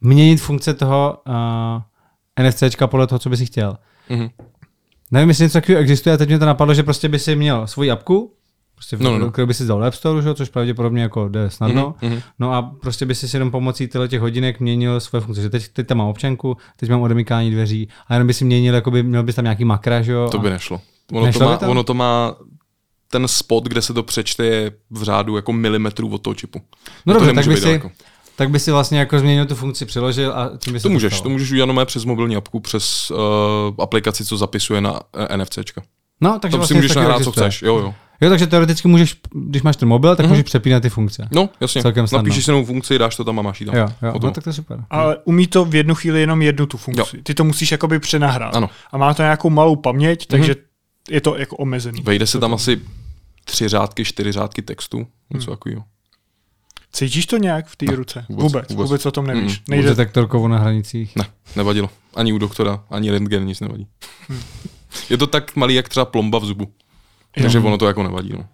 měnit funkce toho uh, NFCčka podle toho, co by si chtěl. Mm. Nevím, jestli něco takového existuje, a teď mě to napadlo, že prostě by si měl svoji apku, Prostě no, no, no. by si dal App Store, že? což pravděpodobně jako jde snadno. Mm-hmm. No a prostě by si jenom pomocí těchto těch hodinek měnil své funkce. Že teď, teď tam mám občanku, teď mám odemykání dveří a jenom by si měnil, jako by, měl bys tam nějaký makra, že jo? To by nešlo. Ono, nešlo to má, to? ono to má ten spot, kde se to přečte, je v řádu jako milimetrů od toho čipu. No dobře, tak by si, tak by si vlastně jako změnil tu funkci, přiložil a tím by to můžeš, to můžeš udělat přes mobilní apku, přes uh, aplikaci, co zapisuje na uh, eh, NFCčka. No, takže to vlastně si můžeš nahrát, co chceš, jo, jo. Jo, takže teoreticky můžeš, když máš ten mobil, tak mm-hmm. můžeš přepínat ty funkce. No, jasně. Celkem Napíšeš si novou funkci, dáš to tam a máš ji tam. Jo, jo. No, tak to je super. Ale umí to v jednu chvíli jenom jednu tu funkci. Jo. Ty to musíš jakoby přenahrát. Ano. A má to nějakou malou paměť, takže mm-hmm. je to jako omezený. Vejde se tam asi tři řádky, čtyři řádky textu, něco hmm. takového. Cítíš to nějak v té ruce? Vůbec, vůbec, vůbec, vůbec o tom nevíš. Mm. Nejde... Detektorkovo na hranicích? Ne, nevadilo. Ani u doktora, ani rentgen nic nevadí. Hmm. je to tak malý, jak třeba plomba v zubu. Takže ono to jako nevadí. No.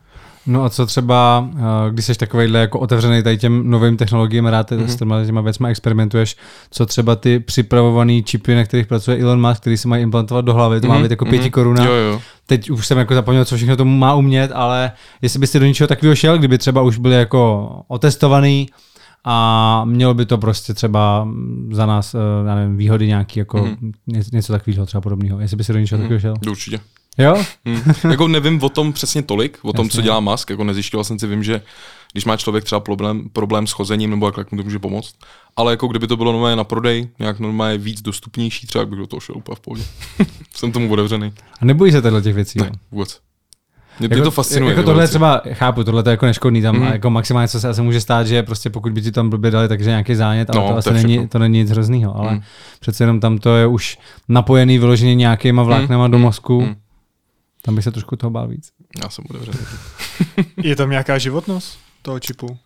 No a co třeba, eh, když jsi takovýhle jako otevřený tady těm novým technologiím, rád mm-hmm. s těma, těma věcma experimentuješ, co třeba ty připravované čipy, na kterých pracuje Elon Musk, který si mají implantovat do hlavy, to mm-hmm. má mhm, být jako pěti mm-hmm. koruna. Jo, jo. Teď už jsem jako zapomněl, co všechno to má umět, ale jestli byste do něčeho takového šel, kdyby třeba už byli jako otestovaný, a mělo by to prostě třeba za nás, eh, já nevím, výhody nějaký, jako mm. něco takového třeba podobného. Jestli by si do něčeho mm. takového šel? Určitě. Jo? Hmm. jako nevím o tom přesně tolik, o tom, Jasně. co dělá Musk, jako nezjišťoval jsem si, vím, že když má člověk třeba problém, problém s chozením, nebo jak, jak mu to může pomoct. Ale jako kdyby to bylo normálně na prodej, nějak normálně víc dostupnější, třeba bych do toho šel úplně v pohodě. jsem tomu otevřený. A nebojí se těchto těch věcí? Ne, vůbec. Mě jako, to fascinuje. Jako tohle třeba, chápu, tohle je jako neškodný, tam mm. jako maximálně co se asi může stát, že prostě pokud by ti tam blbě dali, takže nějaký zánět, ale no, to, to asi není, to není nic hroznýho, ale mm. přece jenom tam to je už napojený vyloženě nějakýma vláknama mm. do mozku. Mm tam bych se trošku toho bál víc. Já jsem otevřený. je tam nějaká životnost toho čipu?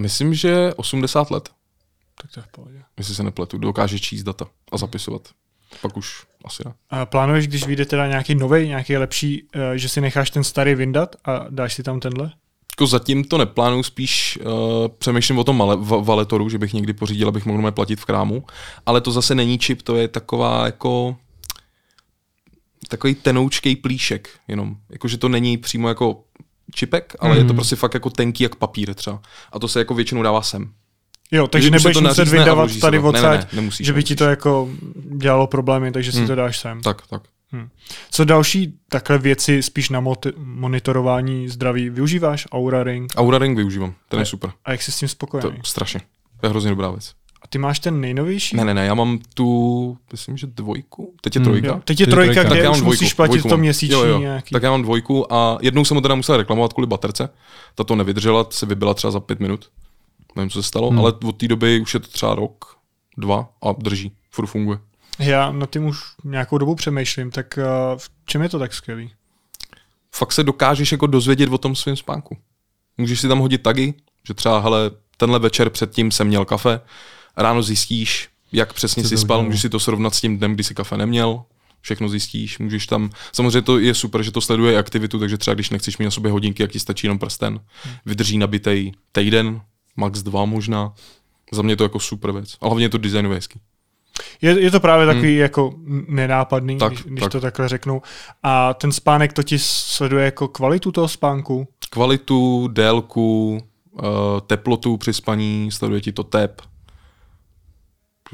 Myslím, že 80 let. Tak to je v pohodě. Jestli se nepletu, dokáže číst data a zapisovat. Pak už asi ne. A plánuješ, když vyjde teda nějaký nový, nějaký lepší, eh, že si necháš ten starý vyndat a dáš si tam tenhle? Jako zatím to neplánuju, spíš uh, přemýšlím o tom male, v, valetoru, že bych někdy pořídil, abych mohl platit v krámu, ale to zase není čip, to je taková jako takový tenoučkej plíšek jenom. Jakože to není přímo jako čipek, ale mm. je to mhm. prostě fakt jako tenký jak papír třeba. A to se jako většinou dává sem. Jo, takže nebudeš to muset vydávat tady odsaď, ne, ne, nemusíš, že by ti to jako dělalo problémy, takže si hmm. to dáš sem. Tak, tak. Hmm. Co další takhle věci spíš na mot- monitorování zdraví využíváš? Aura Ring? Aura Ring využívám, ten a, je super. A jak jsi s tím spokojený? To, strašně. To je hrozně dobrá věc. Ty máš ten nejnovější? Ne, ne, ne, já mám tu, myslím, že dvojku. Teď je hmm. trojka. Hmm, teď je trojka, trojka. kde tak už musíš platit dvojku to měsíční jo, jo. nějaký. Tak já mám dvojku a jednou jsem ho teda musel reklamovat kvůli baterce. Ta to nevydržela, se vybila třeba za pět minut. Nevím, co se stalo, hmm. ale od té doby už je to třeba rok, dva a drží. Furt funguje. Já na tím už nějakou dobu přemýšlím, tak uh, v čem je to tak skvělý? Fakt se dokážeš jako dozvědět o tom svém spánku. Můžeš si tam hodit tagy, že třeba, hele, tenhle večer předtím jsem měl kafe, ráno zjistíš, jak přesně si spal, můžeš si to srovnat s tím dnem, kdy si kafe neměl, všechno zjistíš, můžeš tam, samozřejmě to je super, že to sleduje aktivitu, takže třeba když nechceš mít na sobě hodinky, jak ti stačí jenom prsten, vydrží nabitej týden, max dva možná, za mě je to jako super věc. A hlavně je to designově hezký. Je, je to právě takový hmm. jako nenápadný, tak, když, když tak. to takhle řeknu. A ten spánek to ti sleduje jako kvalitu toho spánku? Kvalitu, délku, uh, teplotu při spaní, sleduje ti to tep,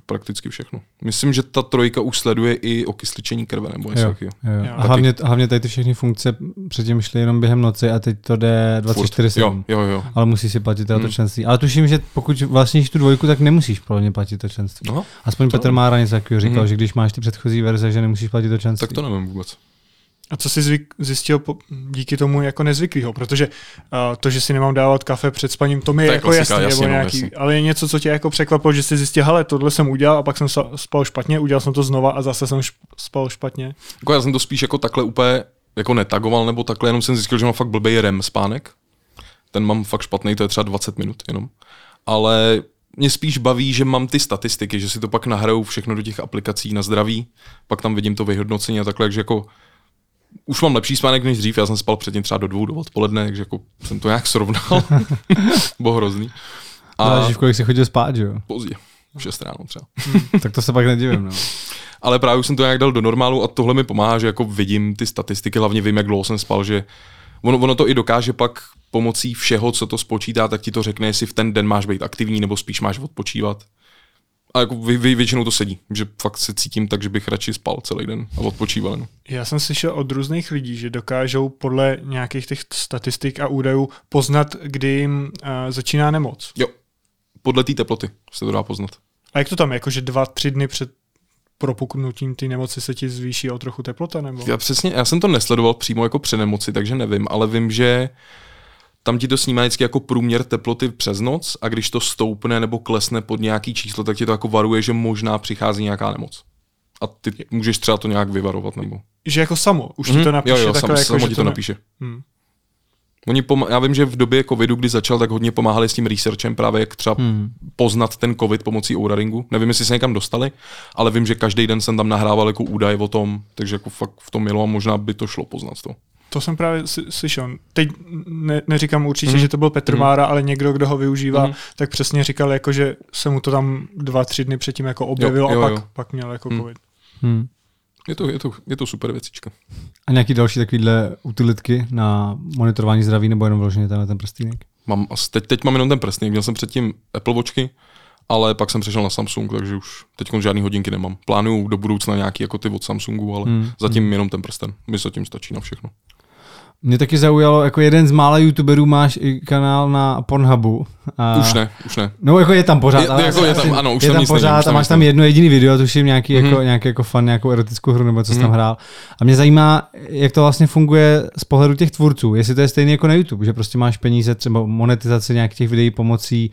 prakticky všechno. Myslím, že ta trojka už sleduje i okysličení krve nebo něco takového. A hlavně, hlavně tady ty všechny funkce předtím šly jenom během noci a teď to jde 24 jo, jo, jo. Ale musí si platit to hmm. členství. Ale tuším, že pokud vlastníš tu dvojku, tak nemusíš plně platit to členství. No, Aspoň to... Petr Mára něco takového říkal, hmm. že když máš ty předchozí verze, že nemusíš platit to členství. Tak to nevím vůbec. A co jsi zvyk, zjistil po, díky tomu jako nezvyklýho? Protože uh, to, že si nemám dávat kafe před spaním, to mi je, jako jasný, jasný, nebo nějaký, jasný. ale je něco, co tě jako překvapilo, že jsi zjistil, hele, tohle jsem udělal a pak jsem spal špatně, udělal jsem to znova a zase jsem spal špatně. Jako já jsem to spíš jako takhle úplně jako netagoval, nebo takhle, jenom jsem zjistil, že mám fakt blbý REM spánek. Ten mám fakt špatný, to je třeba 20 minut jenom. Ale mě spíš baví, že mám ty statistiky, že si to pak nahraju všechno do těch aplikací na zdraví, pak tam vidím to vyhodnocení a takhle, takže jako už mám lepší spánek než dřív, já jsem spal předtím třeba do dvou, do odpoledne, takže jako jsem to nějak srovnal. Bylo hrozný. A Záleží, v kolik jsi chodil spát, že jo? Pozdě, v 6 ráno třeba. tak to se pak nedivím, no. Ale právě už jsem to nějak dal do normálu a tohle mi pomáhá, že jako vidím ty statistiky, hlavně vím, jak dlouho jsem spal, že ono, ono to i dokáže pak pomocí všeho, co to spočítá, tak ti to řekne, jestli v ten den máš být aktivní nebo spíš máš odpočívat a jako vy, vy, většinou to sedí, že fakt se cítím tak, že bych radši spal celý den a odpočíval. No. Já jsem slyšel od různých lidí, že dokážou podle nějakých těch statistik a údajů poznat, kdy jim uh, začíná nemoc. Jo, podle té teploty se to dá poznat. A jak to tam, jakože dva, tři dny před propuknutím ty nemoci se ti zvýší o trochu teplota? Nebo? Já přesně, já jsem to nesledoval přímo jako při nemoci, takže nevím, ale vím, že tam ti to snímá vždycky jako průměr teploty přes noc a když to stoupne nebo klesne pod nějaký číslo, tak ti to jako varuje, že možná přichází nějaká nemoc. A ty můžeš třeba to nějak vyvarovat nebo... Že jako samo, už mm-hmm. ti to mhm. napíše jo, jo, sam, jako, samo ti to, to ne... napíše. Hmm. Oni pom- já vím, že v době covidu, kdy začal, tak hodně pomáhali s tím researchem právě, jak třeba hmm. poznat ten covid pomocí Ouraringu. Nevím, jestli se někam dostali, ale vím, že každý den jsem tam nahrával jako údaj o tom, takže jako fakt v tom mělo a možná by to šlo poznat to. To jsem právě slyšel. Teď ne, neříkám určitě, mm. že to byl Petr mm. Mára, ale někdo, kdo ho využívá, mm. tak přesně říkal, jako, že se mu to tam dva, tři dny předtím jako objevilo jo, jo, a pak, jo. pak měl jako mm. covid. Mm. Je to, je, to, je to super věcička. A nějaký další takovýhle utilitky na monitorování zdraví nebo jenom vloženě tenhle ten prstýnek? Mám, teď, teď mám jenom ten prstýnek, měl jsem předtím Apple Watchky, ale pak jsem přešel na Samsung, takže už teď žádný hodinky nemám. Plánuju do budoucna nějaký jako ty od Samsungu, ale hmm. zatím hmm. jenom ten prsten. Mi zatím stačí na všechno. Mě taky zaujalo, jako jeden z mála youtuberů máš i kanál na Pornhubu. A... Už ne, už ne. No jako je tam pořád. Je, ale jako je tam, ano, už je tam, tam pořád není, a máš tam jedno jediný video, tuším nějaký, mm-hmm. jako, nějaký jako fan, nějakou erotickou hru nebo co jsi mm-hmm. tam hrál. A mě zajímá, jak to vlastně funguje z pohledu těch tvůrců. Jestli to je stejné jako na YouTube, že prostě máš peníze, třeba monetizace nějakých těch videí pomocí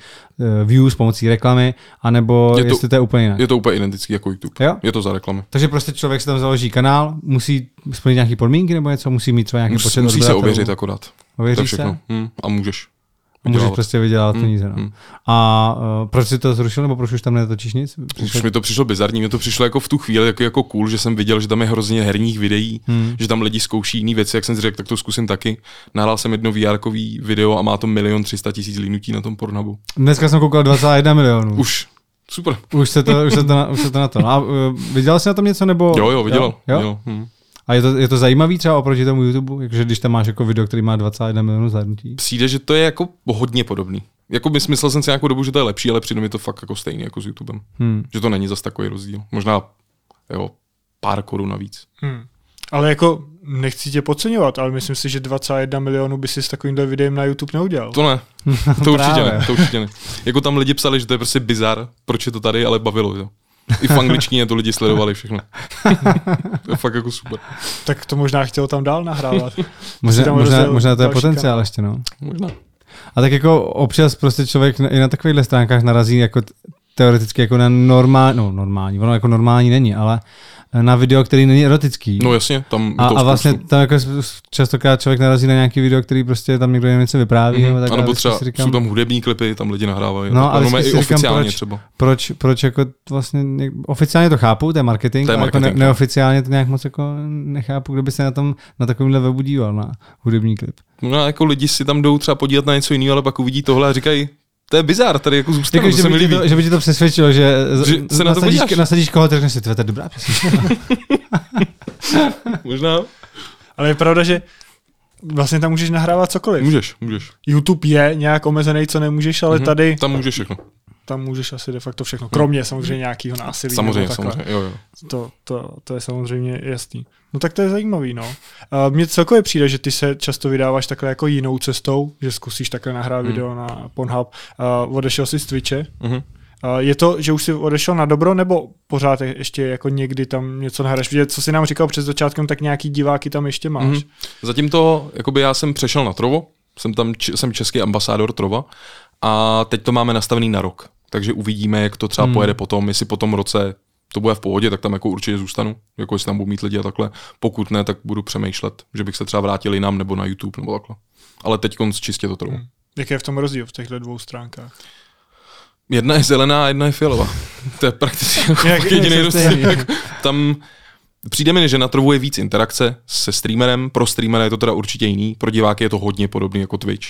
views, pomocí reklamy, anebo je to, jestli to je úplně jinak. Je to úplně identický jako YouTube. Jo? Je to za reklamy. Takže prostě člověk si tam založí kanál, musí splnit nějaké podmínky nebo něco, musí mít třeba nějaký Mus, počet Musí se ověřit akorát. Ověří se? Hmm, a můžeš. A můžeš prostě vydělat hmm, peníze. No. Hmm. A uh, proč jsi to zrušil, nebo proč už tam netočíš nic? Přišlo... Už mi to přišlo bizarní, mi to přišlo jako v tu chvíli jako, jako cool, že jsem viděl, že tam je hrozně herních videí, hmm. že tam lidi zkouší jiné věci, jak jsem si řekl, tak to zkusím taky. Nahrál jsem jedno VR video a má to milion třista tisíc linutí na tom pornabu. Dneska jsem koukal 21 milionů. Už. Super. Už se to, už se to, na, už se to na to. A uh, viděl jsi na tom něco, nebo? Jo, jo, viděl. Jo? jo? jo. Hmm. A je to, je to zajímavý třeba oproti tomu YouTube, jakože když tam máš jako video, který má 21 milionů zhlédnutí? Přijde, že to je jako hodně podobný. Jako by smyslel jsem si nějakou dobu, že to je lepší, ale přijde mi to fakt jako stejný jako s YouTubem. Hmm. Že to není zas takový rozdíl. Možná jo, pár korun navíc. Hmm. Ale jako nechci tě podceňovat, ale myslím si, že 21 milionů by si s takovýmhle videem na YouTube neudělal. To ne. To určitě ne. To určitě ne. Jako tam lidi psali, že to je prostě bizar, proč je to tady, ale bavilo. Jo. I v angličtině to lidi sledovali všechno. to je fakt jako super. Tak to možná chtěl tam dál nahrávat. možná, možná, možná to je potenciál ještě, no. Možná. A tak jako občas prostě člověk i na takovýchhle stránkách narazí jako teoreticky jako na normální, no normální, ono jako normální není, ale na video, který není erotický. No jasně, tam a, a vlastně tam jako častokrát člověk narazí na nějaký video, který prostě tam někdo něco vypráví. Mm-hmm. Nebo, tak, a nebo třeba říkám, jsou tam hudební klipy, tam lidi nahrávají. No, ale i oficiálně proč, třeba. Proč, proč jako vlastně, oficiálně to chápu, to je marketing, to je marketing jako ne, neoficiálně to nějak moc jako nechápu, kdo by se na tom, na takovýmhle webu díval, na hudební klip. No, jako lidi si tam jdou třeba podívat na něco jiného, ale pak uvidí tohle a říkají, to je bizár, tady jako zůstanu, jako, že, by to, že by ti to přesvědčilo, že, že se na to nasadíš, nasadíš koho, tak si, to je dobrá písnička. Možná. Ale je pravda, že vlastně tam můžeš nahrávat cokoliv. Můžeš, můžeš. YouTube je nějak omezený, co nemůžeš, ale mm-hmm. tady... Tam můžeš všechno. Tam můžeš asi de facto všechno. Kromě samozřejmě nějakého násilí. Samozřejmě, samozřejmě, jo, jo. To, to, to je samozřejmě jasný. No tak to je zajímavý, no. Uh, mně celkově přijde, že ty se často vydáváš takhle jako jinou cestou, že zkusíš takhle nahrát mm. video na Pornhub. Uh, odešel jsi z Twitche. Mm-hmm. Uh, je to, že už jsi odešel na dobro, nebo pořád ještě jako někdy tam něco nahraješ? Protože co jsi nám říkal před začátkem, tak nějaký diváky tam ještě máš. Mm-hmm. Zatím to, jakoby já jsem přešel na Trovo, jsem tam, jsem český ambasádor Trova a teď to máme nastavený na rok. Takže uvidíme, jak to třeba mm. pojede potom, jestli po tom roce to bude v pohodě, tak tam jako určitě zůstanu, jako jestli tam budu mít lidi a takhle. Pokud ne, tak budu přemýšlet, že bych se třeba vrátil jinam nebo na YouTube nebo takhle. Ale teď konc čistě to trvá. Hmm. Jaký je v tom rozdíl v těchto dvou stránkách? Jedna je zelená a jedna je fialová. to je prakticky jako jediný rozdíl. tam Přijde mi, že na trhu je víc interakce se streamerem, pro streamera je to teda určitě jiný, pro diváky je to hodně podobný jako Twitch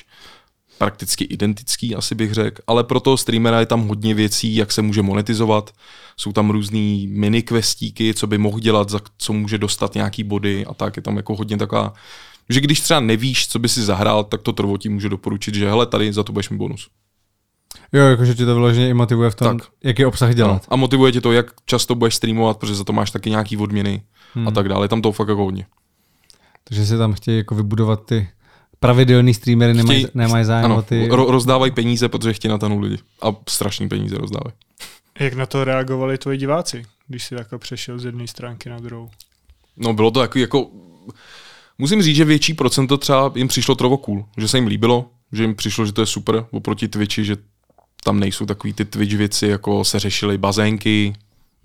prakticky identický, asi bych řekl, ale pro toho streamera je tam hodně věcí, jak se může monetizovat. Jsou tam různý mini questíky, co by mohl dělat, za co může dostat nějaký body a tak. Je tam jako hodně taková, že když třeba nevíš, co by si zahrál, tak to trvo ti může doporučit, že hele, tady za to budeš mi bonus. Jo, jakože ti to vyloženě i motivuje v tom, tak. jaký obsah dělat. No, a motivuje tě to, jak často budeš streamovat, protože za to máš taky nějaký odměny hmm. a tak dále. Tam to fakt jako hodně. Takže si tam chtějí jako vybudovat ty pravidelný streamery nemají, nemají zájem ano, o ty... Ro- rozdávají peníze, protože chtějí na lidi. A strašný peníze rozdávají. Jak na to reagovali tvoji diváci, když jsi takhle přešel z jedné stránky na druhou? No bylo to jako, jako musím říct, že větší procento třeba jim přišlo trovo cool, že se jim líbilo, že jim přišlo, že to je super oproti Twitchi, že tam nejsou takový ty Twitch věci, jako se řešily bazénky,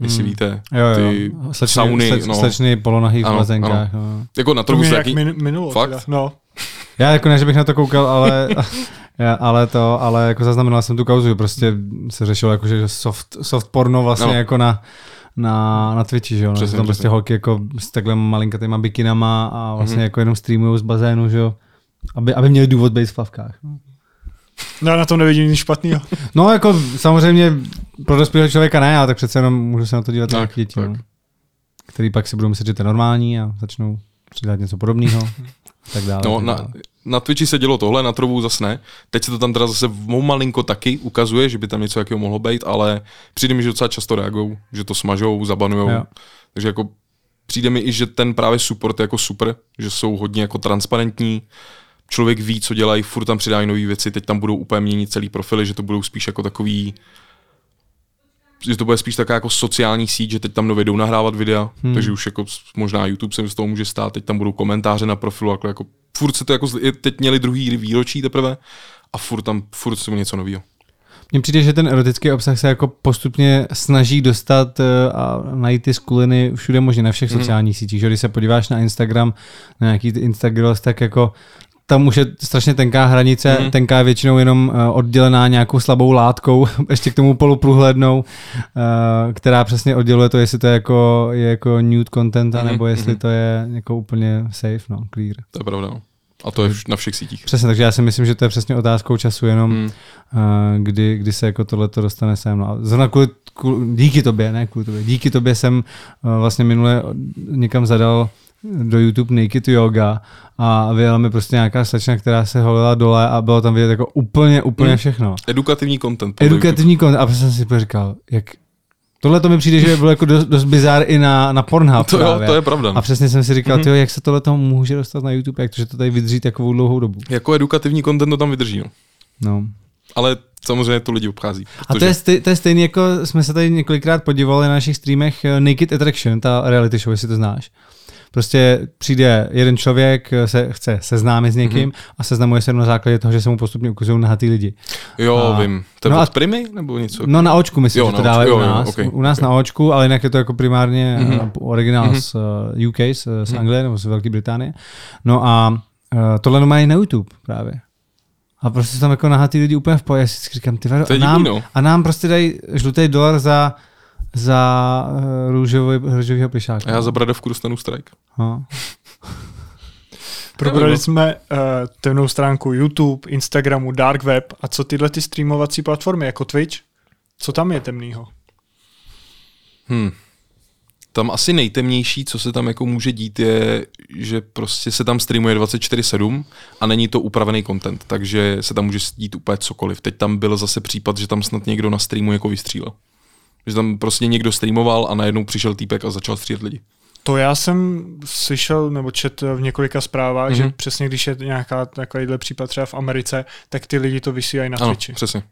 jestli hmm. víte, jo, jo. ty slečny, sauny. Sleč, no. Slečny polonahý v bazenkách. No. Jako na trhu taky... Min, minulo, Fakt? Teda. No. Já jako ne, že bych na to koukal, ale, já, ale to, ale jako zaznamenal jsem tu kauzu, že prostě se řešilo jako, že soft, soft porno vlastně no. jako na, na, na Twitchi, že jo, no, tam prostě holky jako s takhle malinkatýma bikinama a vlastně mm-hmm. jako jenom streamují z bazénu, že jo, aby, aby měli důvod být v plavkách. No. No, na tom nevidím nic špatného. No, jako samozřejmě pro dospělého člověka ne, ale tak přece jenom můžu se na to dívat tak, děti, tak. No, který pak si budou myslet, že to je normální a začnou přidat něco podobného tak dále. No, tak dále. Na, na Twitchi se dělo tohle, na Trovu zase ne. Teď se to tam teda zase v malinko taky ukazuje, že by tam něco jakého mohlo být, ale přijde mi, že docela často reagují, že to smažou, zabanujou. Jo. Takže jako přijde mi i, že ten právě support je jako super, že jsou hodně jako transparentní, člověk ví, co dělají, furt tam přidají nové věci, teď tam budou úplně měnit celý profily, že to budou spíš jako takový že to bude spíš taková jako sociální síť, že teď tam nově jdou nahrávat videa, hmm. takže už jako možná YouTube se z toho může stát, teď tam budou komentáře na profilu, jako, jako furt se to jako, teď měli druhý výročí teprve a furt tam, furt se něco nového. Mně přijde, že ten erotický obsah se jako postupně snaží dostat eh, a najít ty skuliny všude možně na všech hmm. sociálních sítích. Že když se podíváš na Instagram, na nějaký Instagram, tak jako tam už je strašně tenká hranice, mm. tenká většinou jenom uh, oddělená nějakou slabou látkou, ještě k tomu poluprůhlednou, uh, která přesně odděluje to, jestli to je jako, je jako nude content, mm. nebo jestli mm. to je jako úplně safe, no, clear. To je pravda, no. A to je na všech sítích. Přesně, takže já si myslím, že to je přesně otázkou času jenom, mm. kdy, kdy se jako tohle dostane sem. No. Zrovna kvůli, kvůli, díky tobě, ne kvůli tobě, díky tobě jsem vlastně minule někam zadal do YouTube Naked Yoga a vyjela mi prostě nějaká slečna, která se holila dole a bylo tam vidět jako úplně, úplně hmm. všechno. Edukativní content. Edukativní content. A prostě jsem si říkal, jak Tohle to mi přijde, že bylo jako dost, dost bizár i na, na Pornhub. To, jo, to je pravda. A přesně jsem si říkal, mm-hmm. tyjo, jak se tohle to může dostat na YouTube, jak to, že to tady vydrží takovou dlouhou dobu. Jako edukativní content to tam vydrží, no. no. Ale samozřejmě to lidi obchází. Protože... A to je, stej, to je stejný, jako jsme se tady několikrát podívali na našich streamech eh, Naked Attraction, ta reality show, jestli to znáš Prostě přijde jeden člověk, se chce seznámit s někým mm-hmm. a seznamuje se na základě toho, že se mu postupně ukazují nahatý lidi. Jo, a, vím. To je no a, Primy nebo něco? No na očku myslím, jo, že to dávají u nás. Jo, okay. U nás na očku, ale jinak je to jako primárně mm-hmm. originál mm-hmm. z uh, UK, z, z mm-hmm. Anglie nebo z Velké Británie. No a uh, tohle mají na YouTube právě. A prostě tam jako nahatý lidi úplně v. Já si říkám, ty vado, a, nám, no. a nám prostě dají žlutý dolar za, za uh, růžový, růžovýho plišáka. A já za Bradovku dostanu strike. No. Probrali jsme uh, temnou stránku YouTube, Instagramu, Dark Web a co tyhle ty streamovací platformy jako Twitch? Co tam je temného? Hmm tam asi nejtemnější, co se tam jako může dít, je, že prostě se tam streamuje 24-7 a není to upravený content, takže se tam může dít úplně cokoliv. Teď tam byl zase případ, že tam snad někdo na streamu jako vystřílel. Že tam prostě někdo streamoval a najednou přišel týpek a začal střílet lidi. To já jsem slyšel nebo čet v několika zprávách, mm-hmm. že mhm. přesně když je nějaká takovýhle případ třeba v Americe, tak ty lidi to vysílají na Twitchi. přesně.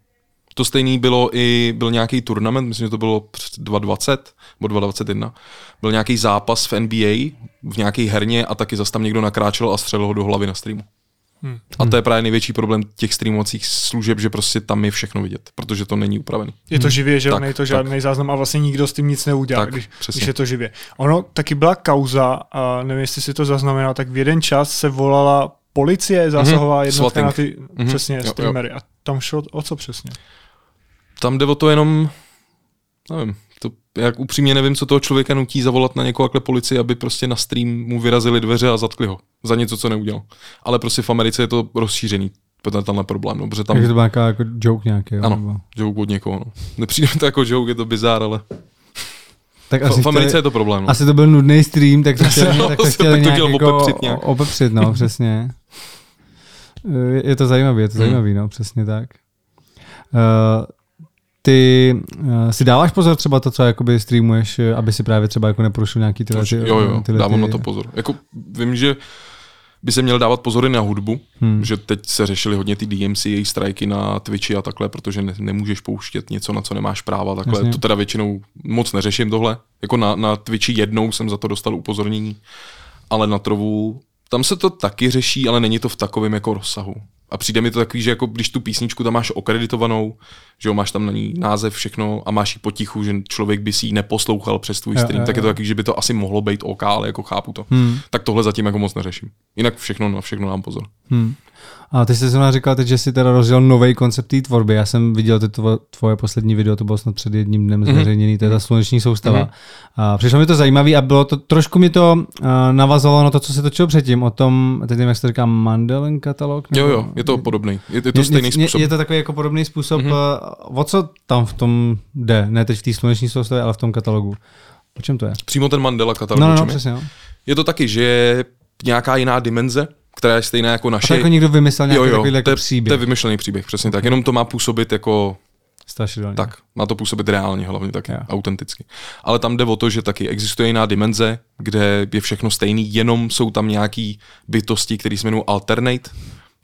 To stejný bylo i, byl nějaký turnament, myslím, že to bylo 2020 nebo 2021, byl nějaký zápas v NBA v nějaké herně a taky zase tam někdo nakráčel a střelil ho do hlavy na streamu. Hmm. A to je právě největší problém těch streamovacích služeb, že prostě tam je všechno vidět, protože to není upravené. Je to živě, že tak, není to žádný tak. záznam a vlastně nikdo s tím nic neudělá, tak, když, když je to živě. Ono taky byla kauza, a nevím, jestli si to zaznamenal, tak v jeden čas se volala policie, zásahová mm-hmm. jednotka na ty mm-hmm. přesně streamery. A tam šlo o co přesně? tam jde o to jenom, nevím, jak upřímně nevím, co toho člověka nutí zavolat na někoho takhle policii, aby prostě na stream mu vyrazili dveře a zatkli ho za něco, co neudělal. Ale prostě v Americe je to rozšířený, tenhle problém. No, protože tam... Takže to byla jako joke nějaký. Jo, ano, nebo... joke od někoho. No. Nepřijde mi to jako joke, je to bizár, ale... Tak asi v Americe chtěli, je to problém. No. Asi to byl nudný stream, tak to chtěli, no, tak to chtěli nějak, jako opepřit, nějak. opepřit, no, přesně. Je to zajímavé, je to hmm. zajímavé, no, přesně tak. Uh, ty uh, si dáváš pozor třeba to, co jakoby streamuješ, eh, aby si právě třeba jako neporušil nějaký tyhle, ty, Jo, jo, tyhle dávám ty... na to pozor. Jako vím, že by se měl dávat pozory na hudbu, hmm. že teď se řešili hodně ty DMC, její strajky na Twitchi a takhle, protože ne, nemůžeš pouštět něco, na co nemáš práva, takhle. Jasně. To teda většinou moc neřeším tohle. Jako na, na Twitchi jednou jsem za to dostal upozornění, ale na Trovu tam se to taky řeší, ale není to v takovém jako rozsahu. A přijde mi to takový, že jako když tu písničku tam máš okreditovanou, že jo, máš tam na ní název, všechno a máš ji potichu, že člověk by si ji neposlouchal přes tvůj stream, jo, tak je to takový, že by to asi mohlo být OK, ale jako chápu to. Hmm. Tak tohle zatím jako moc neřeším. Jinak všechno na všechno nám pozor. Hmm. A ty jsi zrovna říkal teď, že jsi teda rozdělal nový koncept té tvorby. Já jsem viděl ty tvoje poslední video, to bylo snad před jedním dnem mhm. zveřejněný, mm-hmm. to je ta sluneční soustava. Mm-hmm. A přišlo mi to zajímavé a bylo to, trošku mi to uh, navazovalo na to, co se točilo předtím, o tom, teď nevím, jak se říká, Mandelen katalog? Nebo? Jo, jo, je to podobný. Je, je to stejný způsob. Je, je to takový jako podobný způsob. Mm-hmm. O co tam v tom jde? Ne teď v té sluneční soustavě, ale v tom katalogu. O čem to je? Přímo ten Mandela katalog. No, no, no přesně. Jo. Je to taky, že je nějaká jiná dimenze, která je stejná jako naše. A jako někdo vymyslel nějaký jo, jo, takový jako příběh. To je vymyšlený příběh, přesně tak. Jenom to má působit jako Strašidelně. Tak, má to působit reálně hlavně taky, yeah. autenticky. Ale tam jde o to, že taky existuje jiná dimenze, kde je všechno stejný, jenom jsou tam nějaký bytosti, které se jmenují alternate,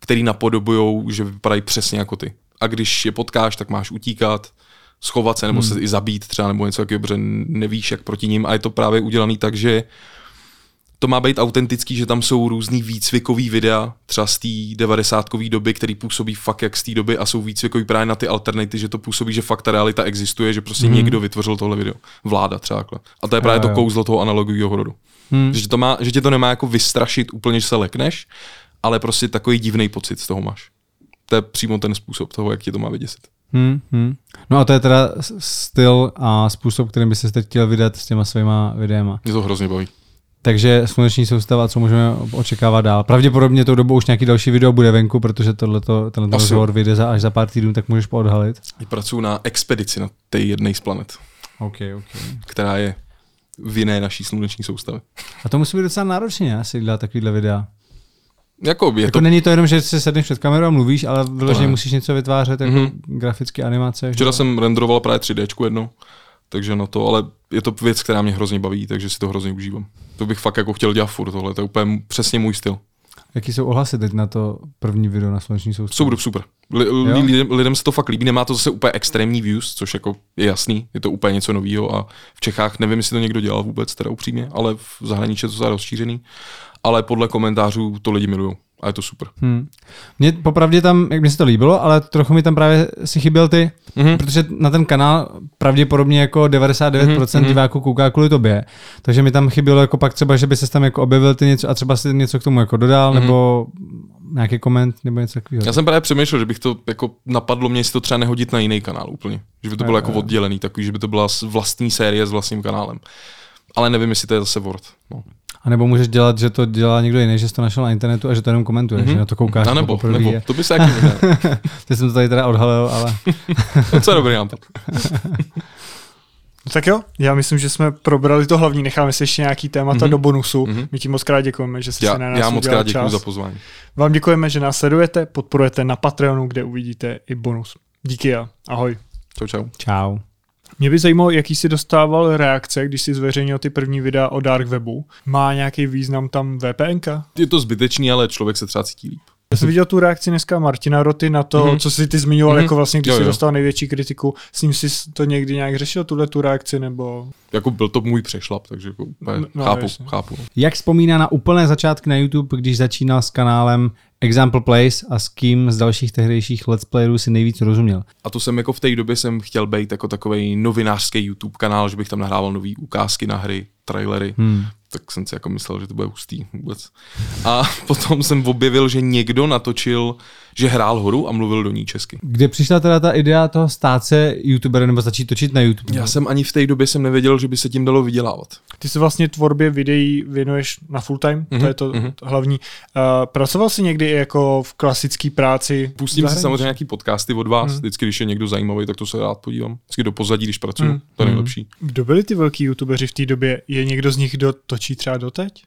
který napodobují, že vypadají přesně jako ty. A když je potkáš, tak máš utíkat, schovat se nebo hmm. se i zabít třeba nebo něco takového, protože nevíš, jak proti ním. A je to právě udělaný tak, že to má být autentický, že tam jsou různý výcvikový videa, třeba z té devadesátkový doby, který působí fakt jak z té doby a jsou výcvikový právě na ty alternity, že to působí, že fakt ta realita existuje, že prostě hmm. někdo vytvořil tohle video. Vláda třeba. Takhle. A to je právě jo, to kouzlo toho analogového horodu. Hmm. Že, to má, že tě to nemá jako vystrašit úplně, že se lekneš, ale prostě takový divný pocit z toho máš. To je přímo ten způsob toho, jak tě to má vyděsit. Hmm, hmm. No a to je teda styl a způsob, kterým by se teď chtěl vydat s těma svýma videema. Mě to hrozně baví. Takže sluneční soustava, co můžeme očekávat dál. Pravděpodobně tou dobou už nějaký další video bude venku, protože tohleto, tenhle rozhovor vyjde za, až za pár týdnů, tak můžeš poodhalit. Pracuji na expedici na té jedné z planet. Okay, okay. Která je v jiné naší sluneční soustavě. A to musí být docela náročné, asi dělat takovýhle videa. Jako, je jako to... není to jenom, že si sedneš před kamerou a mluvíš, ale vyloženě musíš něco vytvářet, jako mm-hmm. grafické animace. Včera že? jsem renderoval právě 3D jednou, takže na to, ale je to věc, která mě hrozně baví, takže si to hrozně užívám. To bych fakt jako chtěl dělat furt tohle, to je úplně přesně můj styl. Jaký jsou ohlasy teď na to první video na sluneční soustavu? Super, super. Li, lidem, lidem se to fakt líbí, nemá to zase úplně extrémní views, což jako je jasný, je to úplně něco nového a v Čechách nevím, jestli to někdo dělal vůbec, teda upřímně, ale v zahraničí je to rozšířený. Ale podle komentářů to lidi milují a je to super. Hmm. Mně popravdě tam, jak mi se to líbilo, ale trochu mi tam právě si chyběl ty, mm-hmm. protože na ten kanál pravděpodobně jako 99% mm-hmm. diváků kouká kvůli tobě, takže mi tam chybělo jako pak třeba, že by se tam jako objevil ty něco a třeba si něco k tomu jako dodal, mm-hmm. nebo nějaký koment nebo něco takového. Já jsem právě přemýšlel, že bych to jako napadlo mě si to třeba nehodit na jiný kanál úplně. Že by to bylo jako oddělený, takový, že by to byla vlastní série s vlastním kanálem. Ale nevím, jestli to je zase Word. No. A nebo můžeš dělat, že to dělá někdo jiný, že jsi to našel na internetu a že to jenom komentuješ, mm-hmm. že na to koukáš. A nebo, nebo, je. to by se Ty jsem to tady teda odhalil, ale... to je dobrý nápad. tak jo, já myslím, že jsme probrali to hlavní, necháme si ještě nějaký témata mm-hmm. do bonusu. Mm-hmm. My ti moc krát děkujeme, že jsi já, se na nás Já moc krát děkuji za pozvání. Vám děkujeme, že nás sledujete, podporujete na Patreonu, kde uvidíte i bonus. Díky a ahoj. Čau, čau. Čau. Mě by zajímalo, jaký jsi dostával reakce, když jsi zveřejnil ty první videa o Dark Webu. Má nějaký význam tam VPNka? Je to zbytečný, ale člověk se třeba cítí líp. Já jsem viděl tu reakci dneska Martina Roty na to, mm-hmm. co si ty zmiňoval, mm-hmm. jako vlastně, když jo, jsi jo. dostal největší kritiku. S ním jsi to někdy nějak řešil, tuhle tu reakci, nebo... Jako byl to můj přešlap, takže jako, no, no, chápu, jasně. chápu. Jak vzpomíná na úplné začátky na YouTube, když začínal s kanálem Example Place a s kým z dalších tehdejších let's playerů si nejvíc rozuměl. A to jsem jako v té době jsem chtěl být jako takový novinářský YouTube kanál, že bych tam nahrával nové ukázky na hry, trailery. Hmm tak jsem si jako myslel, že to bude hustý vůbec. A potom jsem objevil, že někdo natočil, že hrál horu a mluvil do ní česky. Kde přišla teda ta idea toho stát se youtuberem nebo začít točit na YouTube? Já jsem ani v té době jsem nevěděl, že by se tím dalo vydělávat. Ty se vlastně tvorbě videí věnuješ na full time, mm-hmm, to mhm, je to, mm-hmm. to hlavní. Uh, pracoval jsi někdy i jako v klasické práci? Pustím si samozřejmě nějaký podcasty od vás, mm-hmm. vždycky, když je někdo zajímavý, tak to se rád podívám. Vždycky do pozadí, když pracuji, mm-hmm. to je nejlepší. Kdo byli ty velký youtubeři v té době? Je někdo z nich, kdo točí třeba doteď?